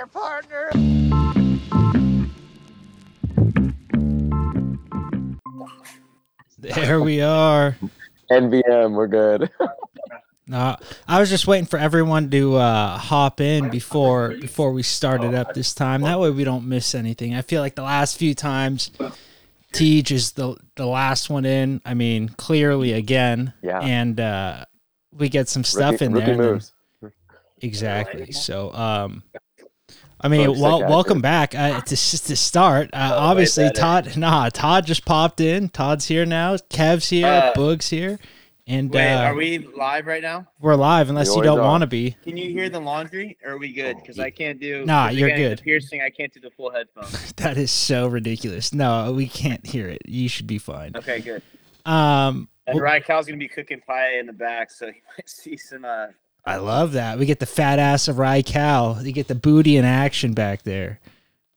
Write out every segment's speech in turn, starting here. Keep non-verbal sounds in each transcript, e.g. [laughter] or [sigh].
there, partner. There we are. NVM, we're good. [laughs] No, I was just waiting for everyone to uh, hop in before before we started up this time. That way we don't miss anything. I feel like the last few times, Teej is the the last one in. I mean, clearly again, Yeah. and uh, we get some stuff Rookie- in there. and moves. Exactly. So, um, I mean, well, welcome back. Uh, to s- to start, uh, obviously better. Todd. Nah, Todd just popped in. Todd's here now. Kev's here. Uh, Boog's here, and Wait, uh, are we live right now? we're live. Unless We you don't want to be. Can you hear the laundry? Or are we good? Because I can't do. Nah, 'cause you're again, good. The piercing, I can't do the full headphones. [laughs] That is so ridiculous. No, we can't hear it. You should be fine. Okay, good. Um, And well, Ryan Cal's gonna be cooking pie in the back, so you might [laughs] see some. uh I love that. We get the fat ass of Rye Cal. You get the booty in action back there.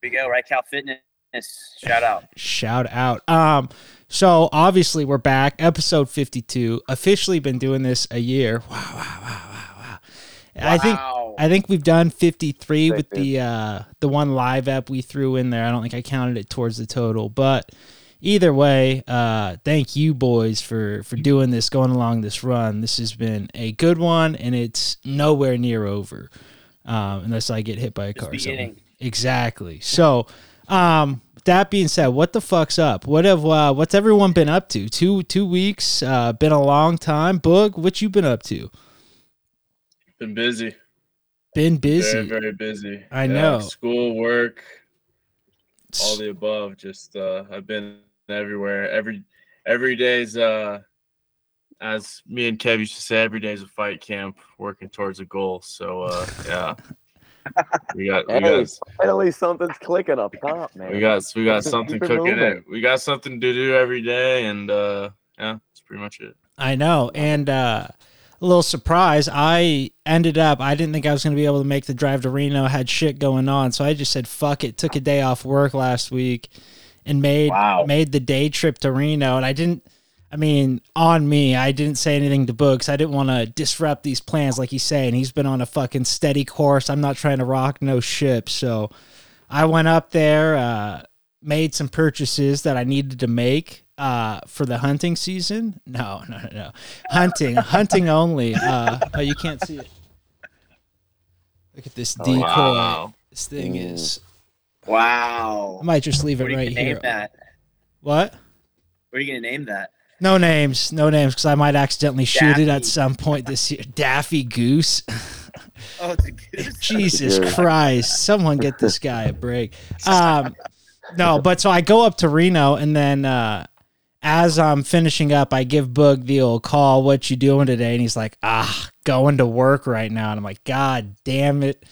Here we go, Ryan Cal Fitness. Shout out. [laughs] Shout out. Um, so obviously we're back, episode fifty-two. Officially been doing this a year. Wow, wow, wow, wow, wow. I think I think we've done fifty-three with the uh the one live app we threw in there. I don't think I counted it towards the total, but either way, uh, thank you boys for for doing this, going along this run. This has been a good one, and it's nowhere near over, um, unless I get hit by a car. or beginning. Exactly. So, um, that being said, what the fuck's up? What have uh, what's everyone been up to? Two two weeks. Uh, been a long time. Boog, what you been up to? Been busy. Been busy. Very, very busy. I know. School, work, all the above. Just uh I've been everywhere. Every every day's uh as me and Kev used to say, every day's a fight camp working towards a goal. So uh yeah. [laughs] We got we Hey, got finally something's clicking up top, man. we got we got something cooking it. We got something to do every day and uh yeah, that's pretty much it. I know. And uh, a little surprise, I ended up, I didn't think I was going to be able to make the drive to Reno. Had shit going on. So I just said, fuck it. Took a day off work last week and made, Wow. made the day trip to Reno. And I didn't, I mean, on me, I didn't say anything to Boog. I didn't want to disrupt these plans, like he's saying. He's been on a fucking steady course. I'm not trying to rock no ship. So I went up there, uh, made some purchases that I needed to make uh, for the hunting season. No, [laughs] no, no, no. Hunting, hunting only. Uh, oh, you can't see it. Look at this decoy. Wow. This thing Mm. is. Wow. I might just leave it What right here. that? What? What are you gonna name that? No names, no names, because I might accidentally shoot it at some point this year. Daffy Goose. [laughs] Oh, it's a goose. Jesus Christ! Someone get this guy a break. Um, no, but so I go up to Reno, and then uh, as I'm finishing up, I give Boog the old call. What you doing today? And he's like, Ah, going to work right now. And I'm like, God damn it!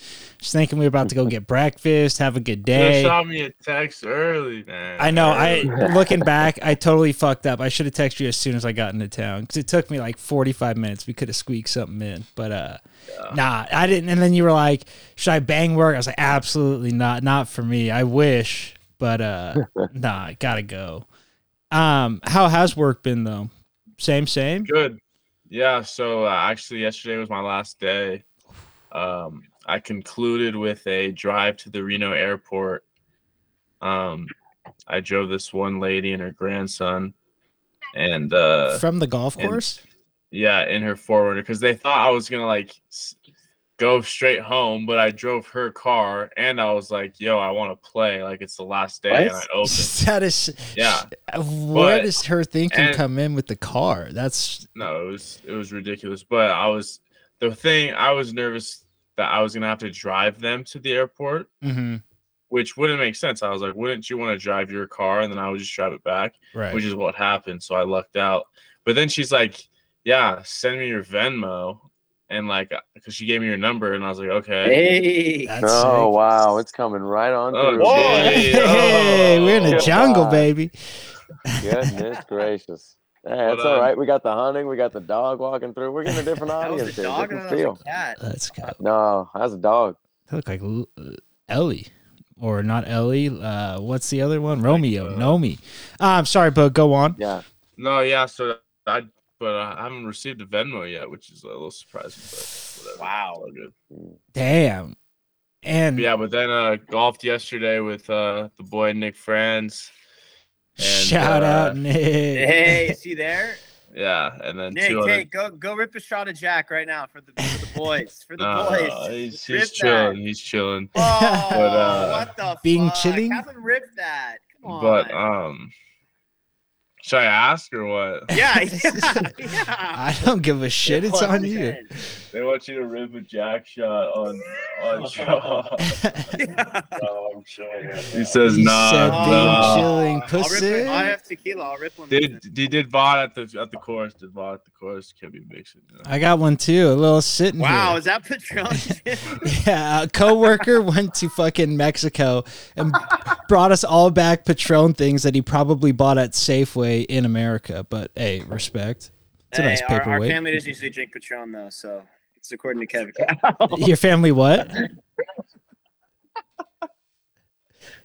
Just thinking we were about to go get breakfast, have a good day. You day. shot me a text early, man. I know. I [laughs] looking back, I totally fucked up. I should have texted you as soon as I got into town because it took me like 45 minutes. We could have squeaked something in, but uh, nah, I didn't. And then you were like, "Should I bang work?" I was like, "Absolutely not. Not for me. I wish, but uh, [laughs] nah, I gotta go." Um, how has work been though? Same, same. Good. Yeah. So uh, actually, yesterday was my last day. Um, I concluded with a drive to the Reno airport. Um, I drove this one lady and her grandson, and uh, From the golf and- course. yeah, in her 4Runner because they thought I was gonna like go straight home, but I drove her car, and I was like, "Yo, I want to play. Like it's the last day, and I opened." [laughs] that is. Yeah. Where But- does her thinking and- come in with the car? That's No, it was it was ridiculous. But I was the thing I was nervous that I was gonna have to drive them to the airport, mhm, which wouldn't make sense. I was like, wouldn't you want to drive your car and then I would just drive it back? right. Which is what happened. So I lucked out. But then she's like, Yeah, send me your Venmo. And like, because she gave me your number, and I was like, okay. Hey. Oh sick. wow, it's coming right on Oh, through. Hey, [laughs] Hey, we're in the oh. jungle, God. baby. Goodness [laughs] gracious. Hey, But, that's all um, right. We got the hunting. We got the dog walking through. We're getting a different [laughs] That was audience a here. dog. Different That was feel. a cat. Let's go. No, that's a dog. They look like uh, Ellie, or not Ellie. Uh, what's the other one? Romeo, uh, Nomi. I'm sorry, but go on. Yeah. No, yeah. So I, but I haven't received a Venmo yet, which is a little surprising. But whatever. Wow. Good. Damn. And yeah, but then uh golfed yesterday with uh the boy Nick Franz. And, shout uh, out Nick. Hey, is he there? Yeah, and then Nick, two other hey, go go rip a shot of Jack right now for the for the boys. For the [laughs] No, boys. no, he's, Rip he's chilling. He's chilling. Oh, uh, what the Being fuck? chilling? Have him rip that. Come on. But um, should I ask or what? [laughs] yeah, yeah, [laughs] yeah. I don't give a shit. It's on you. They want you to rip a jack shot on on [laughs] Shaw. Yeah. no, oh, I'm showing it. He says He nah. said Oh. nah. chilling I'll rip pussy. I have tequila. I'll rip one. Did he did bot at the at the course? Did bot at the course? Can't be mixing. You know? I got one too. A little sitting Wow, here. is that Patron? Yeah, a coworker went to fucking Mexico and brought us all back Patron things that he probably bought at Safeway in America. But hey, respect. It's a hey, nice our, our family doesn't usually drink Patron though, so it's according to Kevin. [laughs] Your family what? [laughs]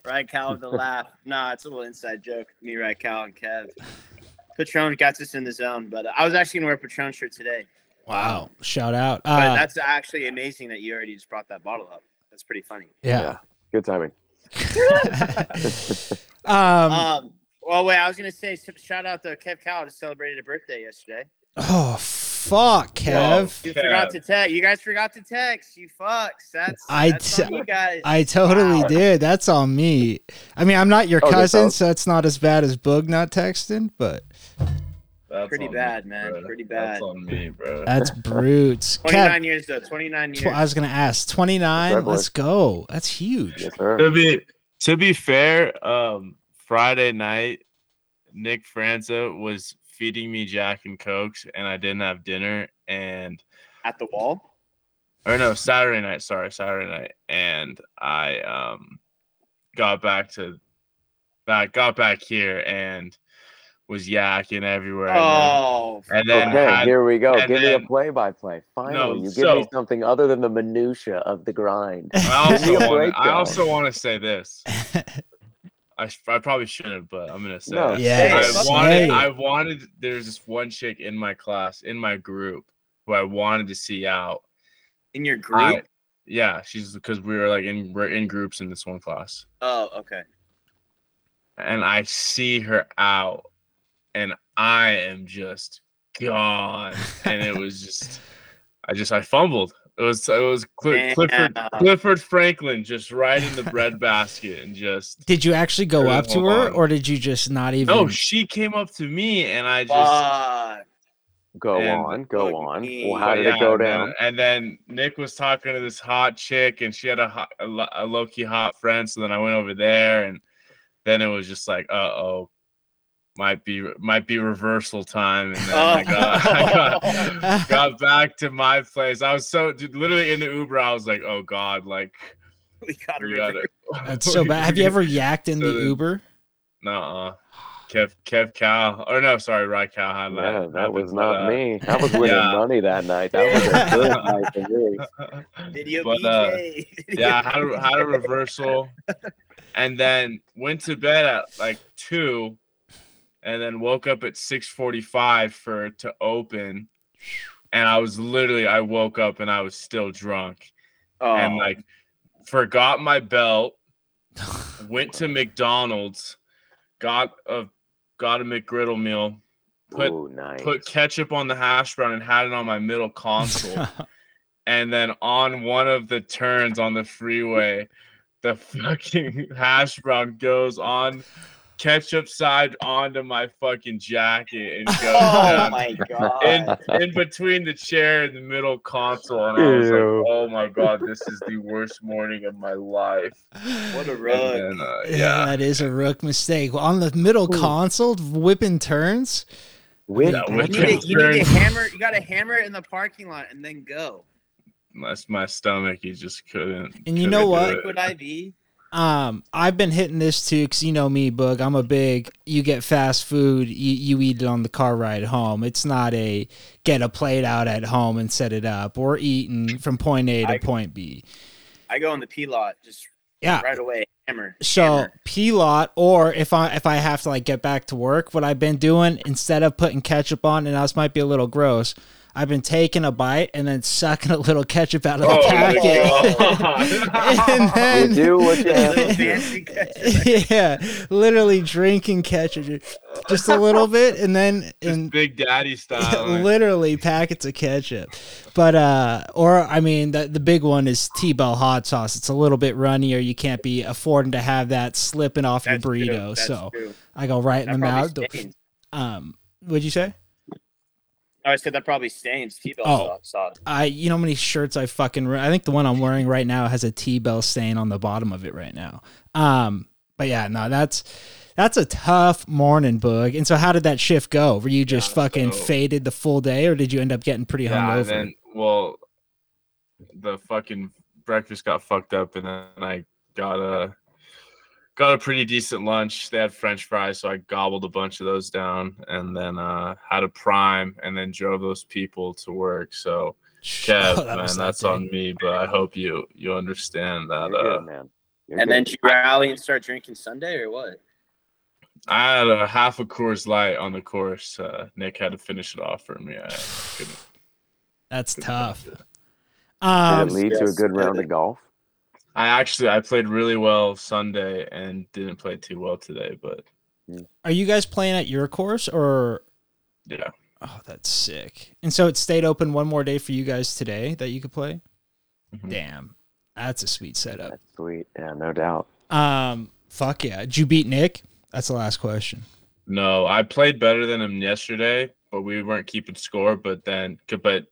right, Cal with the laugh. Nah, it's a little inside joke. Me, right, Cal, and Kev. Patron got us in the zone, but uh, I was actually gonna wear a Patron shirt today. Wow. Shout out. But Uh, that's actually amazing that you already just brought that bottle up. That's pretty funny. yeah. Good timing. [laughs] um, Um, well, wait, I was gonna say shout out to Kev Cal just celebrated a birthday yesterday. oh fuck, Kev. You Kev. forgot to text. You guys forgot to text. You fucks. That's I that's t- on you guys. I totally Wow. did. That's on me. I mean, I'm not your Oh, cousin, so it's not as bad as Boog not texting, but That's Pretty bad, me, man. bro. Pretty bad. That's bad. on me, bro. that's [laughs] brutes. Kev, 29 years though. 29 years. tw- I was gonna ask 29. Congratulations. Let's go. That's huge. Yes, to be to be fair, um, Friday night, Nick Franza was feeding me Jack and Cokes, and I didn't have dinner, and At the wall. or no, Saturday night. Sorry, Saturday night, and I um got back to back got back here and was yakking everywhere. and then- Oh, and then, Okay, had- here we go. and Give me a play-by-play. Finally, you give so- me something other than the minutia of the grind. I also want I also want to say this. [laughs] I, I probably shouldn't, but I'm gonna say No, it. Yes. I wanted hey. I wanted there's this one chick in my class, in my group, who I wanted to see out. in your group. I- yeah, she's because we were like in we're in groups in this one class. oh, okay. And I see her out and I am just gone. and it was just I just I fumbled. It was it was Cl- Clifford Clifford Franklin just right in the bread [laughs] basket and just Did you actually go up to her, on. or did you just not even? no, she came up to me and I just Fuck. Go And- on, go on. Well, how did yeah, it go and then- down? And then Nick was talking to this hot chick, and she had a, hot, a, a low key hot friend. So then I went over there, and then it was just like, uh oh, might be might be reversal time. And then I, got, I got [laughs] got back to my place. I was so dude, literally in the Uber. I was like, oh god, like we got to we got it. [laughs] That's so bad. Have you ever yacked in So the then- Uber? Nuh-uh. Kev Kev cow or no, sorry, Rye Cal had that. Yeah, that happen, was but, not uh, me. I was winning yeah. money that night. That was a [laughs] good night for me. Video But, uh, yeah, I had a, had a reversal, and then went to bed at like two, and then woke up at six forty five for to open, and I was literally I woke up and I was still drunk. Oh, and like forgot my belt, [laughs] went to McDonald's, got a got a McGriddle meal, put Ooh, nice. put ketchup on the hash brown and had it on my middle console. [laughs] And then on one of the turns on the freeway, the fucking [laughs] hash brown goes on ketchup side onto my fucking jacket and [laughs] goes oh my god. in, in between the chair and the middle console. And I was Ew. like, oh my god, this is the worst morning of my life. What a And rug. then, uh, yeah, yeah. that is a rook mistake. Well, on the middle console, whipping turns. With Yeah, You need, to, you need to hammer. You got to hammer it in the parking lot and then go. That's my stomach. You just couldn't. And you couldn't know what? would I IV. Um, I've been hitting this too, cause you know me, Boog. I'm a big. You get fast food, you, you eat it on the car ride home. It's not a get a plate out at home and set it up. We're eating from point A to I- point B. I go in the P lot just Yeah. right away. Hammer. So hammer. P lot, or if I if I have to like get back to work, what I've been doing instead of putting ketchup on, and this might be a little gross, I've been taking a bite and then sucking a little ketchup out of the Oh packet. [laughs] and You then do what you have Little to [laughs] do. fancy ketchup. yeah, literally drinking ketchup just a little bit and then [laughs] in Big Daddy style. like, literally packets of ketchup. But uh or I mean the the big one is T-Bell hot sauce. It's a little bit runnier. You can't be affording to have that slipping off That's your true. burrito. That's So true. I go right in the mouth. Stains. Um what'd you say? Oh, I said that probably stains T-bell Oh. sauce. I you know how many shirts I fucking re- I think the one I'm wearing right now has a T-bell stain on the bottom of it right now. Um but yeah, no, that's that's a tough morning, Boog. And so how did that shift go? Were you just Yeah, fucking so- faded the full day or did you end up getting pretty yeah, and hungover? then well, the fucking breakfast got fucked up, and then I got a got a pretty decent lunch. They had French fries, so I gobbled a bunch of those down, and then uh, had a prime, and then drove those people to work. So Kev, Oh, [laughs] that man, that's day. on me. But I hope you you understand that. You're Uh, good, man. You're And then did you rally and start drinking Sunday or what? I had a half a Coors Light on the course. Uh, Nick had to finish it off for me. I couldn't. [sighs] That's couldn't tough. finish it. Did Um, it lead to a good round uh, of golf? I actually I played really well Sunday and didn't play too well today, but are you guys playing at your course or? yeah. Oh, that's sick. And so it stayed open one more day for you guys today that you could play. Mhm. Damn, that's a sweet setup. That's sweet. Yeah, no doubt. Um, fuck yeah. Did you beat Nick? That's the last question. No, I played better than him yesterday, but we weren't keeping score. But then, but the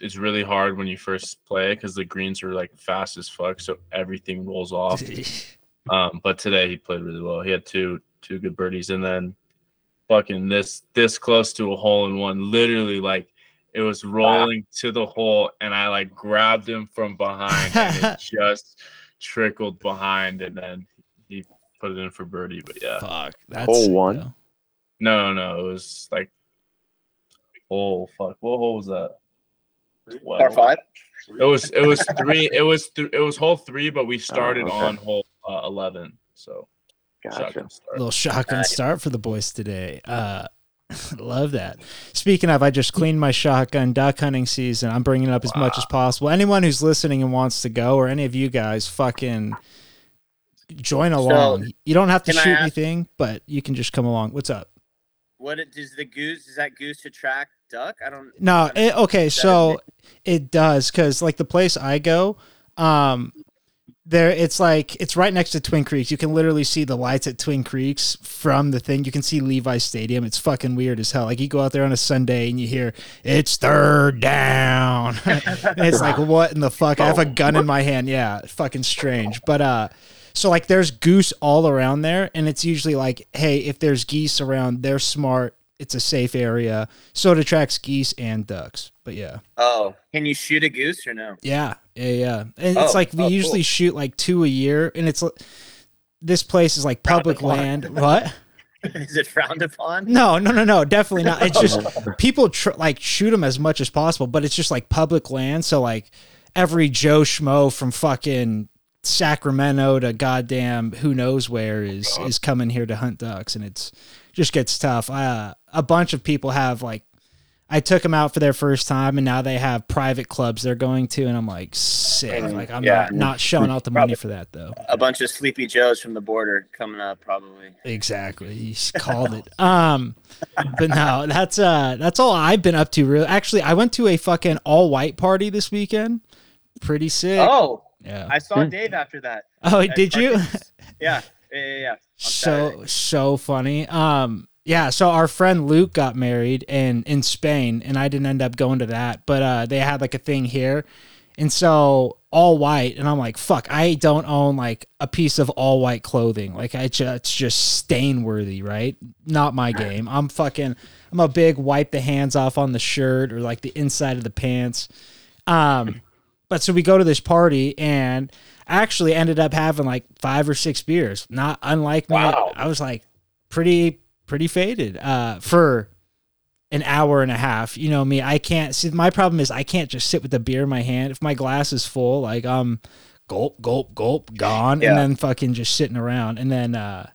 it's really hard when you first play because the greens are like fast as fuck, so everything rolls off. [laughs] Um, but today he played really well. He had two two good birdies, and then fucking this this close to a hole in one. Literally, like it was rolling to the hole, and I like grabbed him from behind, and it [laughs] just trickled behind, and then he put it in for birdie. But yeah, Fuck. That's Hole one? No, no, no, it was like hole. Fuck, what hole was that? Par five? It was it was three. It was th- it was hole three, but we started okay. on hole uh, eleven. So Gotcha. shotgun little shotgun start for the boys today. Uh, [laughs] love that. Speaking of, I just cleaned my shotgun duck hunting season. I'm bringing it up as much as possible. Anyone who's listening and wants to go, or any of you guys, fucking join along. you don't have to shoot ask- anything, but you can just come along. What's up? What it, does the goose? Does that goose attract duck? I don't. No, it, okay, so it does because like the place I go, um, there it's like it's right next to Twin Creeks. You can literally see the lights at Twin Creeks from the thing. You can see Levi Stadium. It's fucking weird as hell. Like you go out there on a Sunday and you hear it's third down. [laughs] it's like what in the fuck? I have a gun in my hand. Yeah, fucking strange. But uh so like there's goose all around there and it's usually like hey, if there's geese around, they're smart. It's a safe area. So it attracts geese and ducks. But yeah. Oh, can you shoot a goose or no? Yeah, yeah, yeah. And it's Oh, like we oh, usually cool. shoot like two a year, and it's this place is like public land. What? [laughs] Is it frowned upon? No, no, no, no, definitely not. It's just [laughs] people tr- like shoot them as much as possible, but it's just like public land. So like every Joe schmo from fucking Sacramento to goddamn who knows where is is coming here to hunt ducks, and it's just gets tough. Uh, a bunch of people have like. I took them out for their first time, and now they have private clubs they're going to, and I'm like sick. Like I'm yeah. not, not shelling out the money for that though. A bunch of sleepy joes from the border coming up, probably. Exactly. He's called it. [laughs] Um but no, that's uh that's all I've been up to really. Actually, I went to a fucking all white party this weekend. Pretty sick. Oh, yeah. I saw Hmm. Dave after that. Oh, at did you? Yeah, yeah, yeah. yeah. [laughs] so so funny. Um yeah, so our friend Luke got married in in Spain and I didn't end up going to that, but uh they had like a thing here. And so all white and I'm like, fuck, I don't own like a piece of all white clothing. Like I just it's just stain worthy, right? Not my game. I'm fucking I'm a big wipe the hands off on the shirt or like the inside of the pants. Um but so we go to this party and I actually ended up having like five or six beers. Not unlike me. I was like pretty pretty faded uh for an hour and a half. You know me, I can't see my problem is I can't just sit with the beer in my hand. If my glass is full, like I'm gulp, gulp, gulp, gone, Yeah. and then fucking just sitting around. And then uh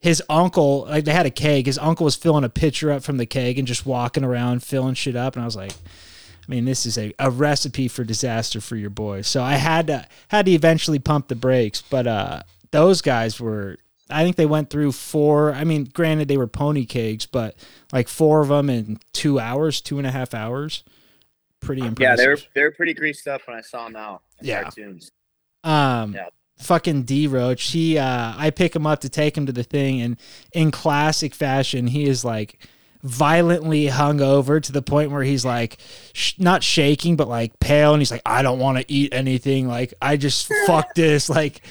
his uncle, like they had a keg. His uncle was filling a pitcher up from the keg and just walking around filling shit up. And I was like, I mean, this is a, a recipe for disaster for your boys. So I had to had to eventually pump the brakes. But uh, those guys were I think they went through four. I mean, granted they were pony kegs, but like four of them in two hours, two and a half hours. Pretty impressive. Yeah, they were they were pretty greased up when I saw them out. in Yeah. Cartoons. Um, Yeah. fucking D Roach. He, uh, I pick him up to take him to the thing, and in classic fashion, he is like violently hung over to the point where he's like sh- not shaking, but like pale, and he's like, I don't want to eat anything. Like I just [laughs] fuck this. Like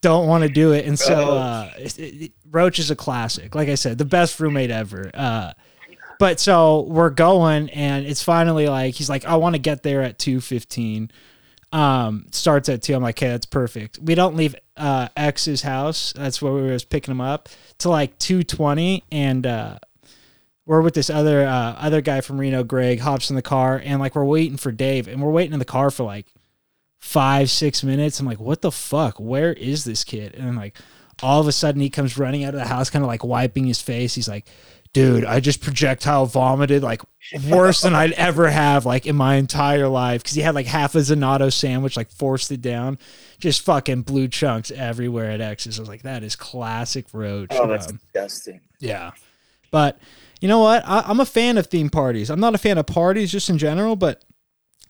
don't want to do it. And so uh, it, it- Roach is a classic. Like I said, the best roommate ever. Uh, but so we're going, and it's finally like he's like, I want to get there at two fifteen. Um, starts at two. I'm like, okay, that's perfect. We don't leave uh X's house. That's where we was picking him up to like two twenty, and uh, we're with this other uh, other guy from Reno, Greg, hops in the car, and like we're waiting for Dave, and we're waiting in the car for like five six minutes. I'm like, what the fuck? Where is this kid? And I'm like all of a sudden he comes running out of the house, kind of like wiping his face. He's like, dude, I just projectile vomited like worse than I'd ever have like in my entire life because he had like half a Zanotto sandwich, like forced it down, just fucking blue chunks everywhere at X's. I was like, that is classic Roach. Oh, that's Um, disgusting. yeah. But you know what? I, I'm a fan of theme parties. I'm not a fan of parties just in general, but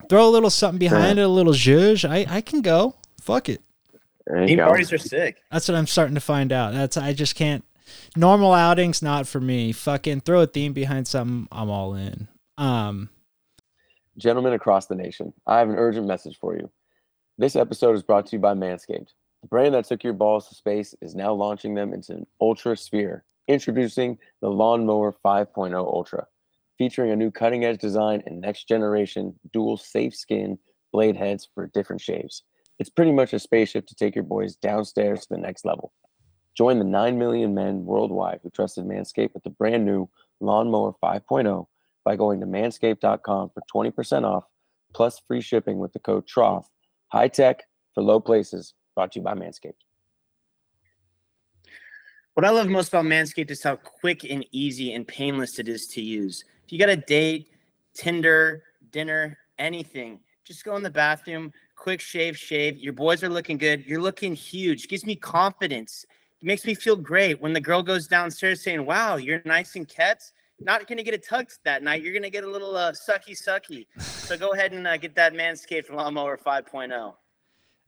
throw a little something behind it, a little zhuzh. I, I can go. Fuck it. There you Team go. parties are sick. That's what I'm starting to find out. That's I just can't. Normal outings not for me. Fucking throw a theme behind something. I'm all in. Um. Gentlemen across the nation, I have an urgent message for you. This episode is brought to you by Manscaped. The brand that took your balls to space is now launching them into an ultra sphere. Introducing the Lawnmower 5.0 Ultra, featuring a new cutting edge design and next generation dual safe skin blade heads for different shaves. It's pretty much a spaceship to take your boys downstairs to the next level. Join the 9 million men worldwide who trusted Manscaped with the brand new Lawnmower 5.0 by going to manscaped.com for 20% off plus free shipping with the code TROUGH. High tech for low places, brought to you by Manscaped. What I love most about Manscaped is how quick and easy and painless it is to use. If you got a date, Tinder, dinner, anything, just go in the bathroom, quick shave, shave. Your boys are looking good. You're looking huge. Gives me confidence. It makes me feel great when the girl goes downstairs saying, "Wow, you're nice and kept." Not gonna get a tug that night. You're gonna get a little uh, sucky, sucky. So go ahead and uh, get that Manscaped Lawnmower oh. 5.0.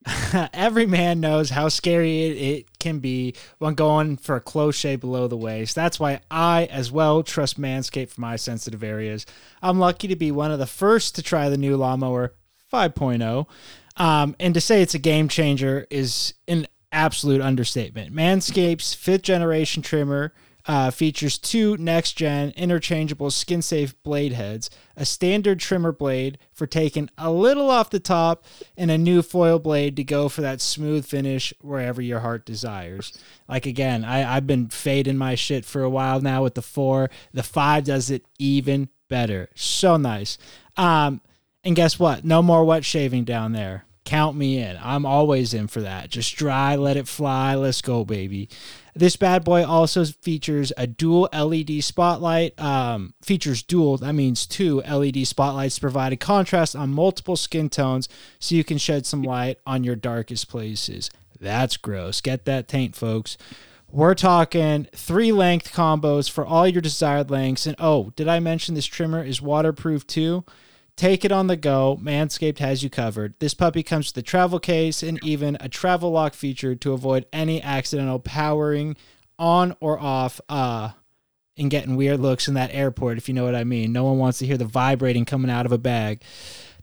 [laughs] every man knows how scary it, it can be when going for a close shave below the waist. That's why I, as well, trust Manscaped for my sensitive areas. I'm lucky to be one of the first to try the new lawnmower 5.0. Um, and to say it's a game changer is an absolute understatement. Manscaped's fifth generation trimmer uh, features two next gen interchangeable skin safe blade heads, a standard trimmer blade for taking a little off the top, and a new foil blade to go for that smooth finish wherever your heart desires. Like again, I, I've been fading my shit for a while now with the four. The five does it even better. So nice. Um, and guess what? No more wet shaving down there. Count me in. I'm always in for that. Just dry, let it fly. Let's go, baby. This bad boy also features a dual LED spotlight. Um, features dual, that means two LED spotlights a contrast on multiple skin tones so you can shed some light on your darkest places. That's gross. Get that taint, folks. We're talking three length combos for all your desired lengths. And oh, did I mention this trimmer is waterproof too? Take it on the go. Manscaped has you covered. This puppy comes with a travel case and even a travel lock feature to avoid any accidental powering on or off uh and getting weird looks in that airport if you know what I mean. No one wants to hear the vibrating coming out of a bag.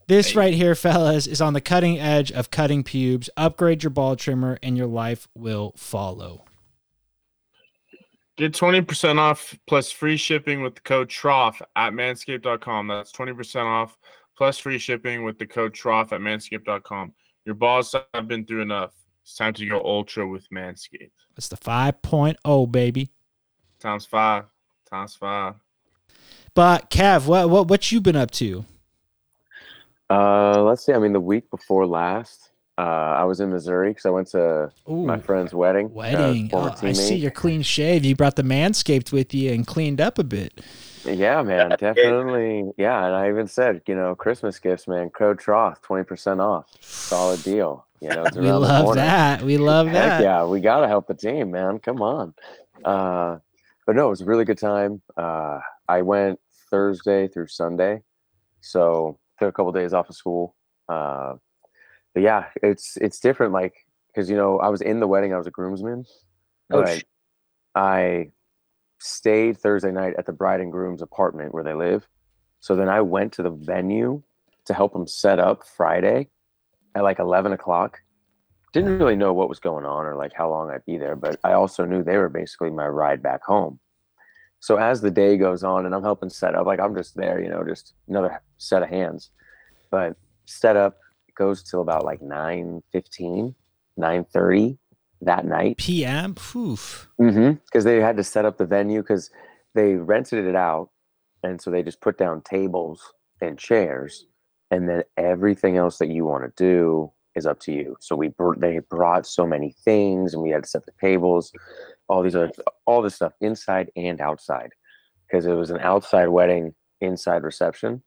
This right here, fellas, is on the cutting edge of cutting pubes. Upgrade your ball trimmer and your life will follow. Get 20% off plus free shipping with the code TROUGH at manscaped.com. That's 20% off plus free shipping with the code TROUGH at manscaped.com. Your balls have been through enough. It's time to go ultra with Manscaped. That's the 5.0, baby. Times five. Times five. But Kev, what what what you been up to? Uh, let's see. I mean, the week before last, Uh, I was in Missouri because I went to Ooh, my friend's wedding. uh, wedding. former Oh, I see teammate. you're clean shave. You brought the manscaped with you and cleaned up a bit. Yeah, man, definitely. Yeah, and I even said, you know, Christmas gifts, man, code TROUGH, twenty percent off, solid deal. You know, it's [laughs] We love that. We love Heck that. yeah, we gotta help the team, man. Come on. Uh, but no, it was a really good time. Uh, I went Thursday through Sunday, so took a couple days off of school. Uh, but yeah, it's it's different, like because you know I was in the wedding, I was a groomsman, Oh, but sh- I stayed Thursday night at the bride and groom's apartment where they live. So then I went to the venue to help them set up Friday at like 11 o'clock. Didn't really know what was going on or like how long I'd be there, but I also knew they were basically my ride back home. So as the day goes on and I'm helping set up, like I'm just there, you know, just another set of hands. But setup goes till about like 9 15, 9 30 that night. PM. Poof. Mm-hmm. Because they had to set up the venue because they rented it out, and so they just put down tables and chairs, and then everything else that you want to do is up to you. So we br- they brought so many things, and we had to set the tables, all these other all this stuff inside and outside, because it was an outside wedding, inside reception,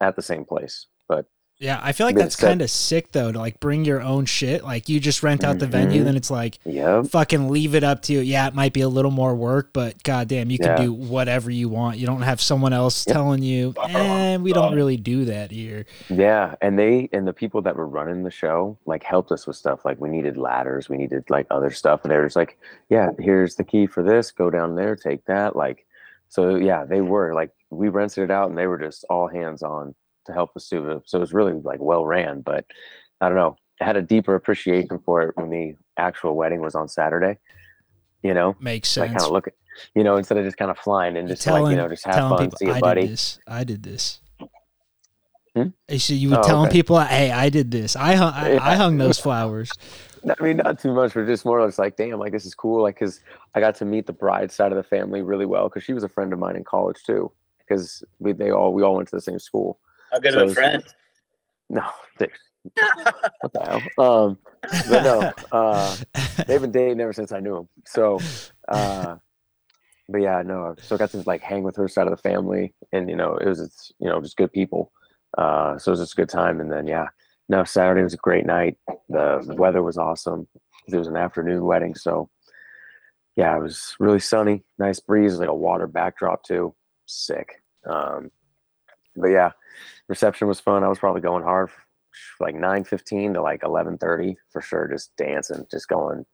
at the same place. But Yeah, I feel like that's kind of sick though to like bring your own shit. Like you just rent out the mm-hmm. venue, then it's like yeah, fucking leave it up to you. Yeah, it might be a little more work, but goddamn, you can Yeah. do whatever you want. You don't have someone else Yep. telling you, and we don't really do that here. Yeah, and they and the people that were running the show like helped us with stuff like we needed ladders, we needed like other stuff, and they were just like, "Yeah, here's the key for this. Go down there, take that." Like, so yeah, they were like we rented it out, and they were just all hands on to help us do it. So it was really like well ran, but I don't know. I had a deeper appreciation for it when the actual wedding was on Saturday. You know, Makes sense. I kind of look at you know instead of just kind of flying and just like you know just have fun, people, see a I buddy. did this. I did this. Hmm? You see, you were Oh, telling okay. people, "Hey, I did this. I hung, I, I hung those flowers." [laughs] I mean, not too much, but just more. It's like, damn, like this is cool. Like, cause I got to meet the bride side of the family really well, cause she was a friend of mine in college too. Cause we they all we all went to the same school. How good So of a friend. No, they- what the hell? Um, but no, uh, they've been dating ever since I knew them. So, uh, but yeah, no. So I got to like hang with her side of the family, and you know, it was it's, you know just good people. Uh, so it was just a good time. And then yeah, no, Saturday was a great night. The weather was awesome. It was an afternoon wedding, so yeah, it was really sunny, nice breeze, like a water backdrop too. Sick. Um, but yeah, reception was fun. I was probably going hard, f- like nine fifteen to like eleven thirty for sure, just dancing, just going.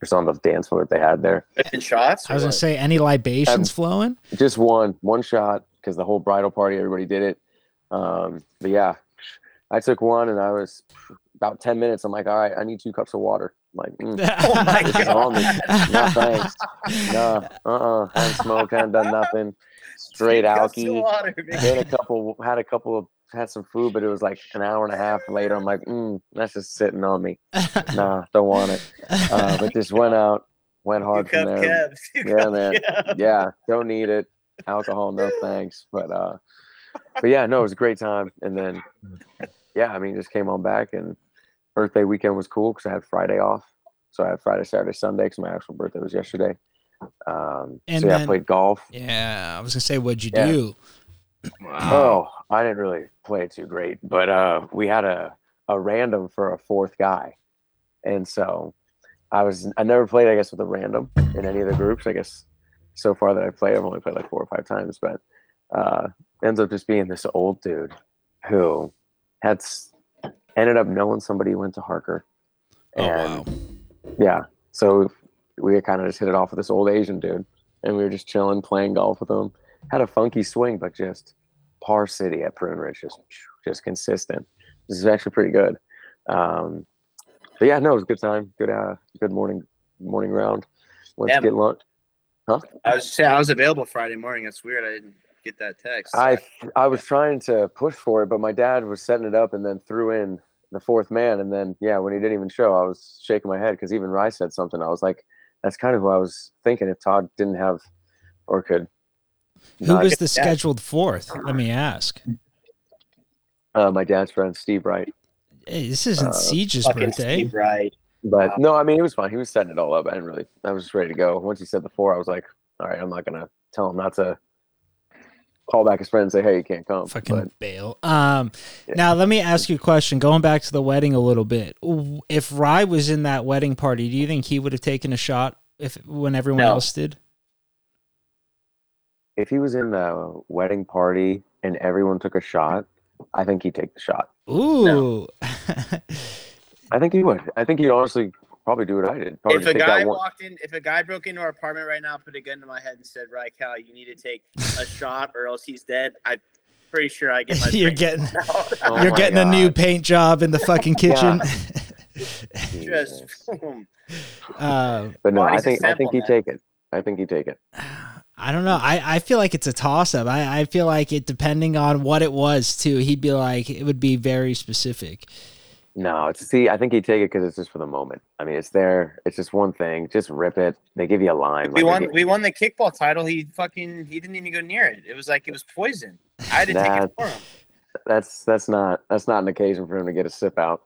Just on the dance floor that they had there. Fifteen shots. I was or gonna what? say, any libations flowing? Just one, one shot because the whole bridal party, everybody did it. Um, but yeah, I took one and I was about ten minutes. I'm like, all right, I need two cups of water. I'm like, mm, [laughs] Oh my this is on me. No thanks. [laughs] no. No, uh, uh, haven't smoked, haven't done nothing. Straight [laughs] alky. Had [laughs] a couple, had a couple of, had some food, but it was like an hour and a half later. I'm like, mm, that's just sitting on me. [laughs] Nah, don't want it. Uh, but just went out, went hard from there. Yeah, man. Yeah, don't need it. Alcohol, no thanks. But uh, but yeah, no, it was a great time. And then, yeah, I mean, just came on back and birthday weekend was cool because I had Friday off. So I had Friday, Saturday, Sunday because my actual birthday was yesterday. Um, And so yeah, I played golf. yeah, I was gonna say, what'd you Yeah. do? Oh, I didn't really play it too great, but uh, we had a a random for a fourth guy, and so I was I never played I guess with a random in any of the groups. I guess so far that I played, I've only played like four or five times, but uh, ends up just being this old dude who had s- ended up knowing somebody who went to Harker, Oh wow. yeah, so we kind of just hit it off with this old Asian dude, and we were just chilling, playing golf with him. Had a funky swing, but just par city at Pruneridge, just just consistent. This is actually pretty good. Um, but yeah, no, it was a good time. Good, uh, good morning, morning round. Went Yeah. get lunch. Huh? I was saying I was available Friday morning. That's weird. I didn't get that text. I I was trying to push for it, but my dad was setting it up and then threw in the fourth man, and then yeah, when he didn't even show, I was shaking my head because even Rice said something. I was like, that's kind of who I was thinking if Todd didn't have or could. Who was the Yeah. scheduled fourth? Let me ask. uh, my dad's friend Steve Wright? Hey, this isn't Uh, Siege's birthday. Steve Wright. But no, I mean, it was fine. He was setting it all up. I didn't really, I was just ready to go. Once he said the four, I was like, all right, I'm not going to tell him not to call back his friend and say, hey, you can't come. Fucking But bail. Um, Yeah. now let me ask you a question. Going back to the wedding a little bit, if Rye was in that wedding party, do you think he would have taken a shot if when everyone No. else did? if he was in the wedding party and everyone took a shot, I think he'd take the shot. Ooh. [laughs] I think he would. I think he'd honestly probably do what I did. Probably If a take that guy one- walked in, if a guy broke into our apartment right now, put a gun to my head and said, "Right, Cal, you need to take a [laughs] shot or else he's dead," I'm pretty sure I get my. [laughs] You're getting. [laughs] Oh you're my getting a new paint job in the fucking kitchen. just boom. uh, But no, I think I think he'd take it. I think he'd take it. I don't know. I, I feel like it's a toss up. I, I feel like it depending on what it was too. He'd be like it would be very specific. No, it's see, I think he'd take it because it's just for the moment. I mean, it's there. It's just one thing. Just rip it. They give you a line. We like, won. they give- We won the kickball title. He fucking. He didn't even go near it. It was like it was poison. I had to take it for him. that's that's not that's not an occasion for him to get a sip out.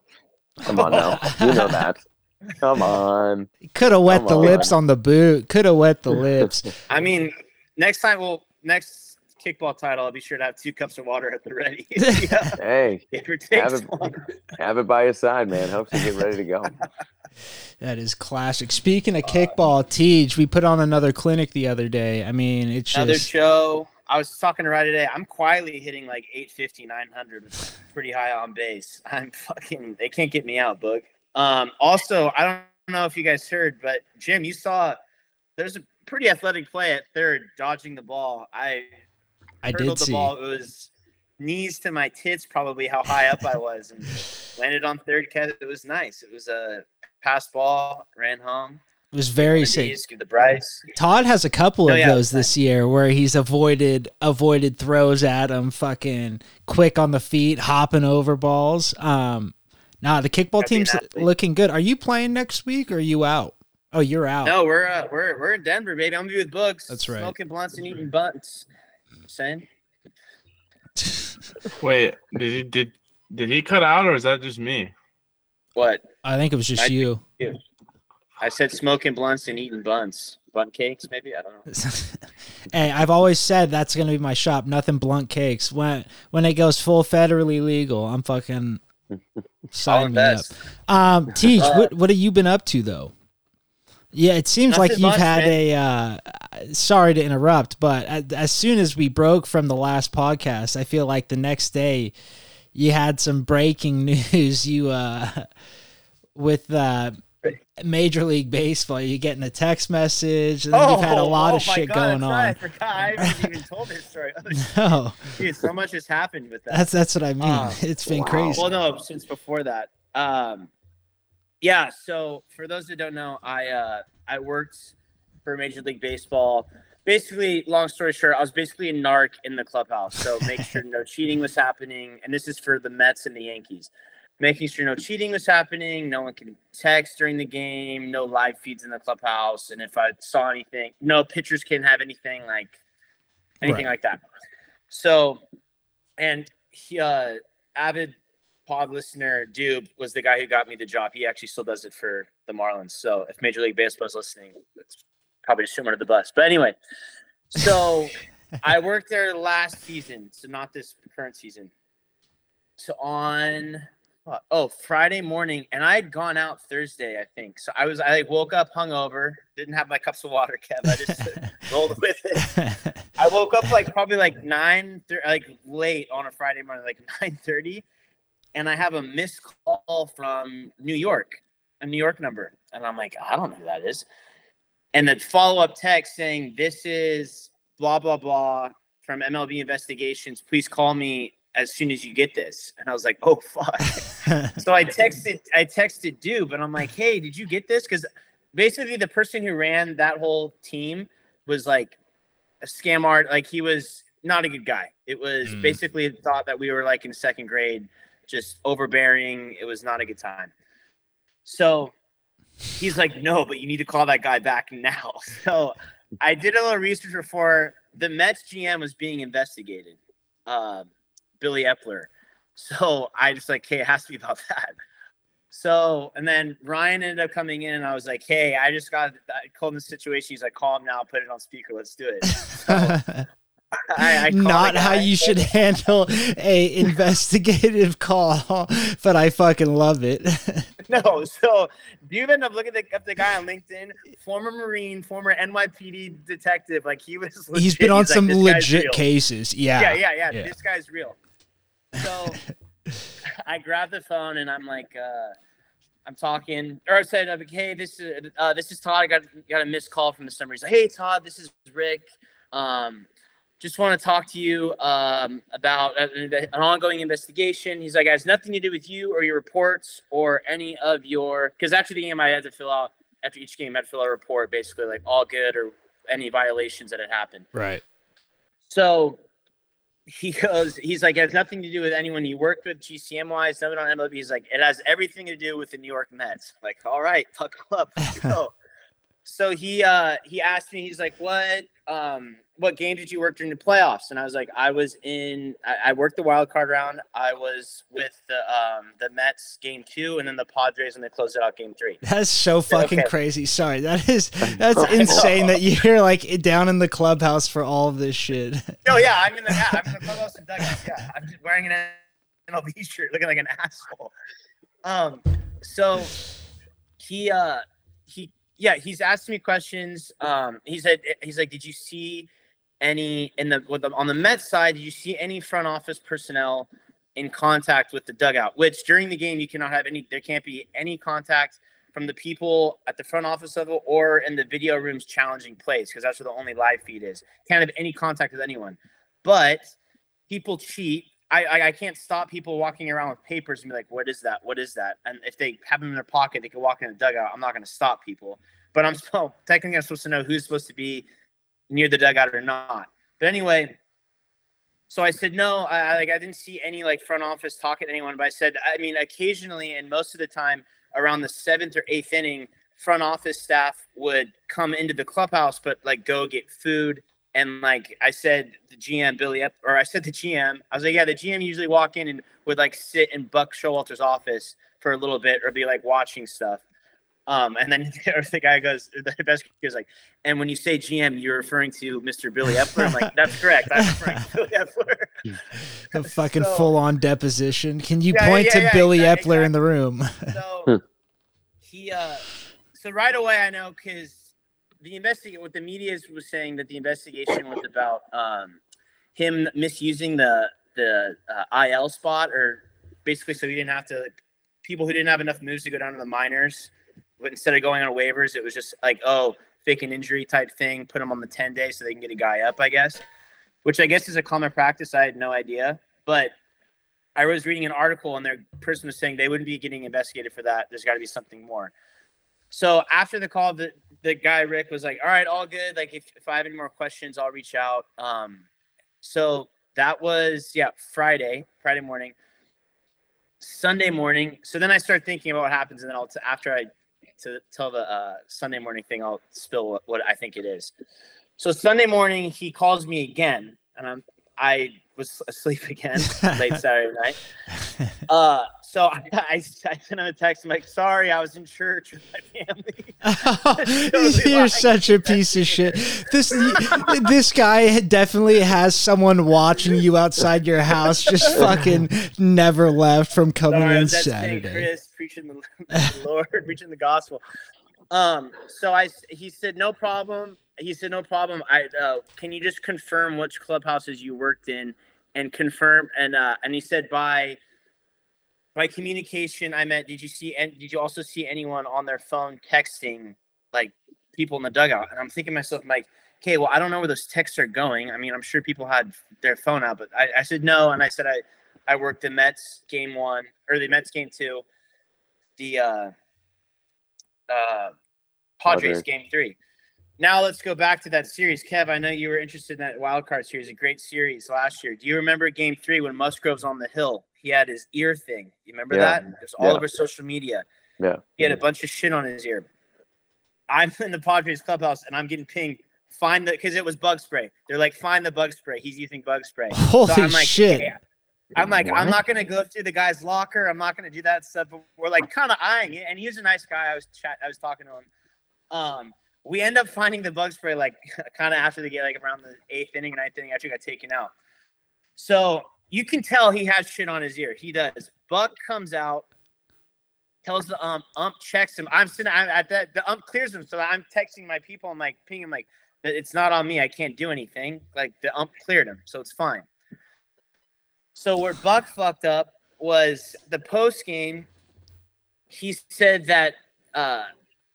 Come on now, you know that. [laughs] Come on. Could have wet Come the on. lips on the boot. Could have wet the [laughs] lips. I mean, next time we'll next kickball title. I'll be sure to have two cups of water at the ready. [laughs] [laughs] yeah, Hey, give or takes Have it- have it by your side, man. Helps you get ready to go. [laughs] That is classic. Speaking of kickball, Teej, we put on another clinic the other day. I mean, it's Another just show. I was talking to Ryan today. I'm quietly hitting like 850, 900, pretty high on base. I'm fucking. They can't get me out, book. Um. Also, I don't know if you guys heard, but Jim, you saw there's a pretty athletic play at third, dodging the ball. I I did the see. ball. It was knees to my tits, probably how high up I was, and landed on third catch. It was nice. It was a pass ball, ran home. It was very safe. the Bryce. Todd has a couple Oh, of yeah, those this year where he's avoided avoided throws at him, fucking quick on the feet, hopping over balls. Um, nah, the kickball team's looking good. Are you playing next week or are you out? Oh, you're out. No, we're uh, we're we're in Denver, baby. I'm gonna be with Books. That's right. Smoking blunts and eating buns. Saying [laughs] Wait, did he did did he cut out or is that just me? what? I think it was just I- you. I said smoking blunts and eating buns. Bun cakes, maybe. I don't know. [laughs] hey, I've always said that's gonna be my shop. Nothing blunt cakes. When when it goes full federally legal, I'm fucking [laughs] I'll sign me up. Um, Teej, Uh, what what have you been up to though? Yeah, it seems like you've much, had man. a. Uh, sorry to interrupt, but as, as soon as we broke from the last podcast, I feel like the next day you had some breaking [laughs] news. You uh, with uh, Major League Baseball, you're getting a text message, and then you've had a lot of oh my shit God, going that's right. I on. forgot. I haven't even told [laughs] this story. No, Dude, so much has happened with that. that's that's what I mean. Um, it's been wow. crazy. Well, no, since before that. Um, yeah. So for those that don't know, I uh, I worked for Major League Baseball. Basically, long story short, I was basically a narc in the clubhouse. So make sure [laughs] no cheating was happening, and this is for the Mets and the Yankees. Making sure no cheating was happening, no one can text during the game, no live feeds in the clubhouse, and if I saw anything, no pitchers can have anything like anything Right. like that. So, and he, uh, avid pod listener Dube was the guy who got me the job. He actually still does it for the Marlins. So if Major League Baseball is listening, it's probably just under the bus. But anyway, so [laughs] I worked there last season, so not this current season. So on oh Friday morning, and I had gone out Thursday, I think. So I was I like woke up hungover, didn't have my [laughs] cups of water, Kev. I just [laughs] rolled with it. I woke up like probably like nine, like late on a Friday morning, like nine thirty, and I have a missed call from New York, a New York number, and I'm like, I don't know who that is, and then follow up text saying this is blah blah blah from MLB Investigations. Please call me as soon as you get this, and I was like, oh fuck. [laughs] So I texted, I texted Dube, and I'm like, "Hey, did you get this?" Because basically, the person who ran that whole team was like a scam art. Like he was not a good guy. It was Mm. basically thought that we were like in second grade, just overbearing. It was not a good time. So he's like, "No, but you need to call that guy back now." [laughs] So I did a little research before the Mets GM was being investigated, uh, Billy Eppler. So I just like, hey, it has to be about [laughs] that. So and then Ryan ended up coming in, and I was like, hey, I just got I called the situation. He's like, call him now, put it on speaker, let's do it. So, [laughs] I, I Not how you should handle a [laughs] investigative call, but I fucking love it. [laughs] no, so do you end up looking at the, up the guy on LinkedIn, former Marine, former NYPD detective? Like he was. Legit. He's been on He's some "This guy's legit cases. Yeah. Yeah, yeah, yeah, Yeah. This guy's real. So [laughs] I grabbed the phone and I'm like, uh, I'm talking, or I said, I'm like, hey, this is uh, this is Todd. I got got a missed call from the number. He's like, hey, Todd, this is Rick. Um, just want to talk to you um, about an, an ongoing investigation. He's like, it has nothing to do with you or your reports or any of your. Because after the game, I had to fill out after each game, I had to fill out a report, basically like all good or any violations that had happened. Right. So he goes, he's like, it has nothing to do with anyone you worked with, GCM wise, nothing on MLB. He's like, it has everything to do with the New York Mets. Like, all right, tuck up. let's [laughs] go. so he uh he asked me, he's like, what um what game did you work during the playoffs? And I was like, I was in I, I worked the wild card round. I was with the um the Mets game two and then the Padres and they closed it out game three. [laughs] That's so fucking Okay. crazy. Sorry. That is that's [laughs] insane that you're like down in the clubhouse for all of this shit. Oh yeah, I'm in the yeah, I'm in the clubhouse and dugout. Yeah, I'm just wearing an MLB shirt, looking like an asshole. Um, so he uh he yeah he's asking me questions. Um, he said he's like, did you see any in the with the on the Mets side? Did you see any front office personnel in contact with the dugout? Which during the game you cannot have any. There can't be any contact from the people at the front office level or in the video rooms challenging plays because that's where the only live feed is. Can't have any contact with anyone. But people cheat. I, I I can't stop people walking around with papers and be like, "What is that? What is that?" And if they have them in their pocket, they can walk in the dugout. I'm not going to stop people, but I'm [laughs] still technically I'm supposed to know who's supposed to be near the dugout or not. But anyway, so I said no. I like I didn't see any like front office talking to anyone, but I said I mean occasionally and most of the time around the seventh or eighth inning, front office staff would come into the clubhouse, but like go get food. And like I said, the GM Billy Ep- or I said the GM, I was like, yeah, the GM usually walk in and would like sit in Buck Showalter's office for a little bit or be like watching stuff. Um, and then [laughs] the guy goes, the best goes like, and when you say GM, you're referring to Mr. Billy Eppler. I'm like, that's correct. I'm referring to Billy Eppler. A [laughs] fucking So- full on deposition. Can you Yeah, point yeah, to yeah, Billy exact- Eppler in the room? [laughs] So he, uh, so right away I know because the investigate what the media was saying that the investigation was about um, him misusing the the uh, IL spot or basically so he didn't have to people who didn't have enough moves to go down to the minors, but instead of going on waivers, it was just like oh fake an injury type thing, put him on the ten day so they can get a guy up, I guess, which I guess is a common practice. I had no idea, but I was reading an article and their person was saying they wouldn't be getting investigated for that. There's got to be something more. So after the call, the, the guy Rick was like, "All right, all good. Like if, if I have any more questions, I'll reach out." Um, so that was yeah Friday, Friday morning. Sunday morning. So then I start thinking about what happens, and then I'll t- after I to tell the uh, Sunday morning thing, I'll spill what, what I think it is. So Sunday morning, he calls me again, and I'm I was [laughs] asleep again late [laughs] Saturday night. Uh, so I, I, I sent him a text. I'm like, sorry, I was in church with my family. [laughs] Totally You're lying. such a piece of shit. This this guy definitely has someone watching you outside your house, just fucking never left from coming Sorry, in. Saturday. Chris preaching the, the Lord, preaching the gospel. Um, so I, he said, no problem. He said, no problem. I, uh, can you just confirm which clubhouses you worked in and confirm? And, uh, and he said, by, by communication, I meant, did you see, and did you also see anyone on their phone texting like people in the dugout? And I'm thinking to myself, like, okay, well, I don't know where those texts are going. I mean, I'm sure people had their phone out, but I, I said no. And I said, I, I worked the Mets game one or the Mets game two, the uh, uh, Padres Padres. game three. Now let's go back to that series. Kev, I know you were interested in that wild card series, a great series last year. Do you remember game three when Musgrove's on the hill? He had his ear thing. You remember Yeah. that? It was all Yeah. over social media. Yeah. He had a bunch of shit on his ear. I'm in the Padres clubhouse and I'm getting pinged. Find the because it was bug spray. They're like, find the bug spray. He's using bug spray. Holy so I'm like, shit. "Yeah." I'm like, I'm not gonna go through the guy's locker. I'm not gonna do that stuff. But we're like kind of eyeing it, and he was a nice guy. I was chat, I was talking to him. Um, we end up finding the bug spray like [laughs] kind of after the game, like around the eighth inning, ninth inning. Actually, got taken out. So you can tell he has shit on his ear. He does. Buck comes out, tells the ump. Ump checks him. I'm sitting I'm at that. The ump clears him. So I'm texting my people. I'm like, pinging him like, it's not on me. I can't do anything. Like the ump cleared him, so it's fine. So where Buck fucked up was the post game. He said that uh,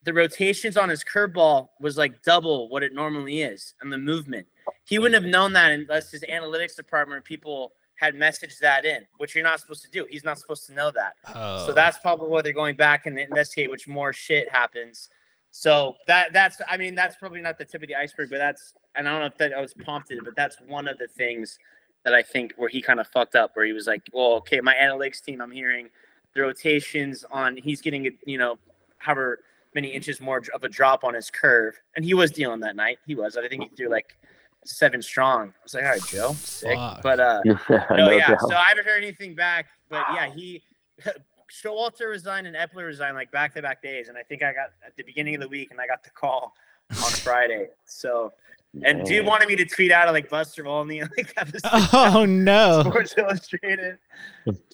the rotations on his curveball was like double what it normally is, and the movement. He wouldn't have known that unless his analytics department people had messaged that in, which you're not supposed to do. He's not supposed to know that. Oh. So that's probably why they're going back and investigate which more shit happens. So that that's I mean that's probably not the tip of the iceberg, but that's and I don't know if that I was prompted, but that's one of the things that I think where he kind of fucked up, where he was like, well, okay, my analytics team, I'm hearing the rotations on he's getting it, you know, however many inches more of a drop on his curve, and he was dealing that night. He was. I think he threw like seven strong. I was like, all right, Joe, sick. Fuck. But uh, [laughs] no, no, yeah. doubt. So I haven't heard anything back, but yeah, he [laughs] Showalter resigned and Eppler resigned like back to back days, and I think I got at the beginning of the week, and I got the call on [laughs] Friday. So and dude wanted me to tweet out of like Buster Olney, like episode Oh no. Sports Illustrated,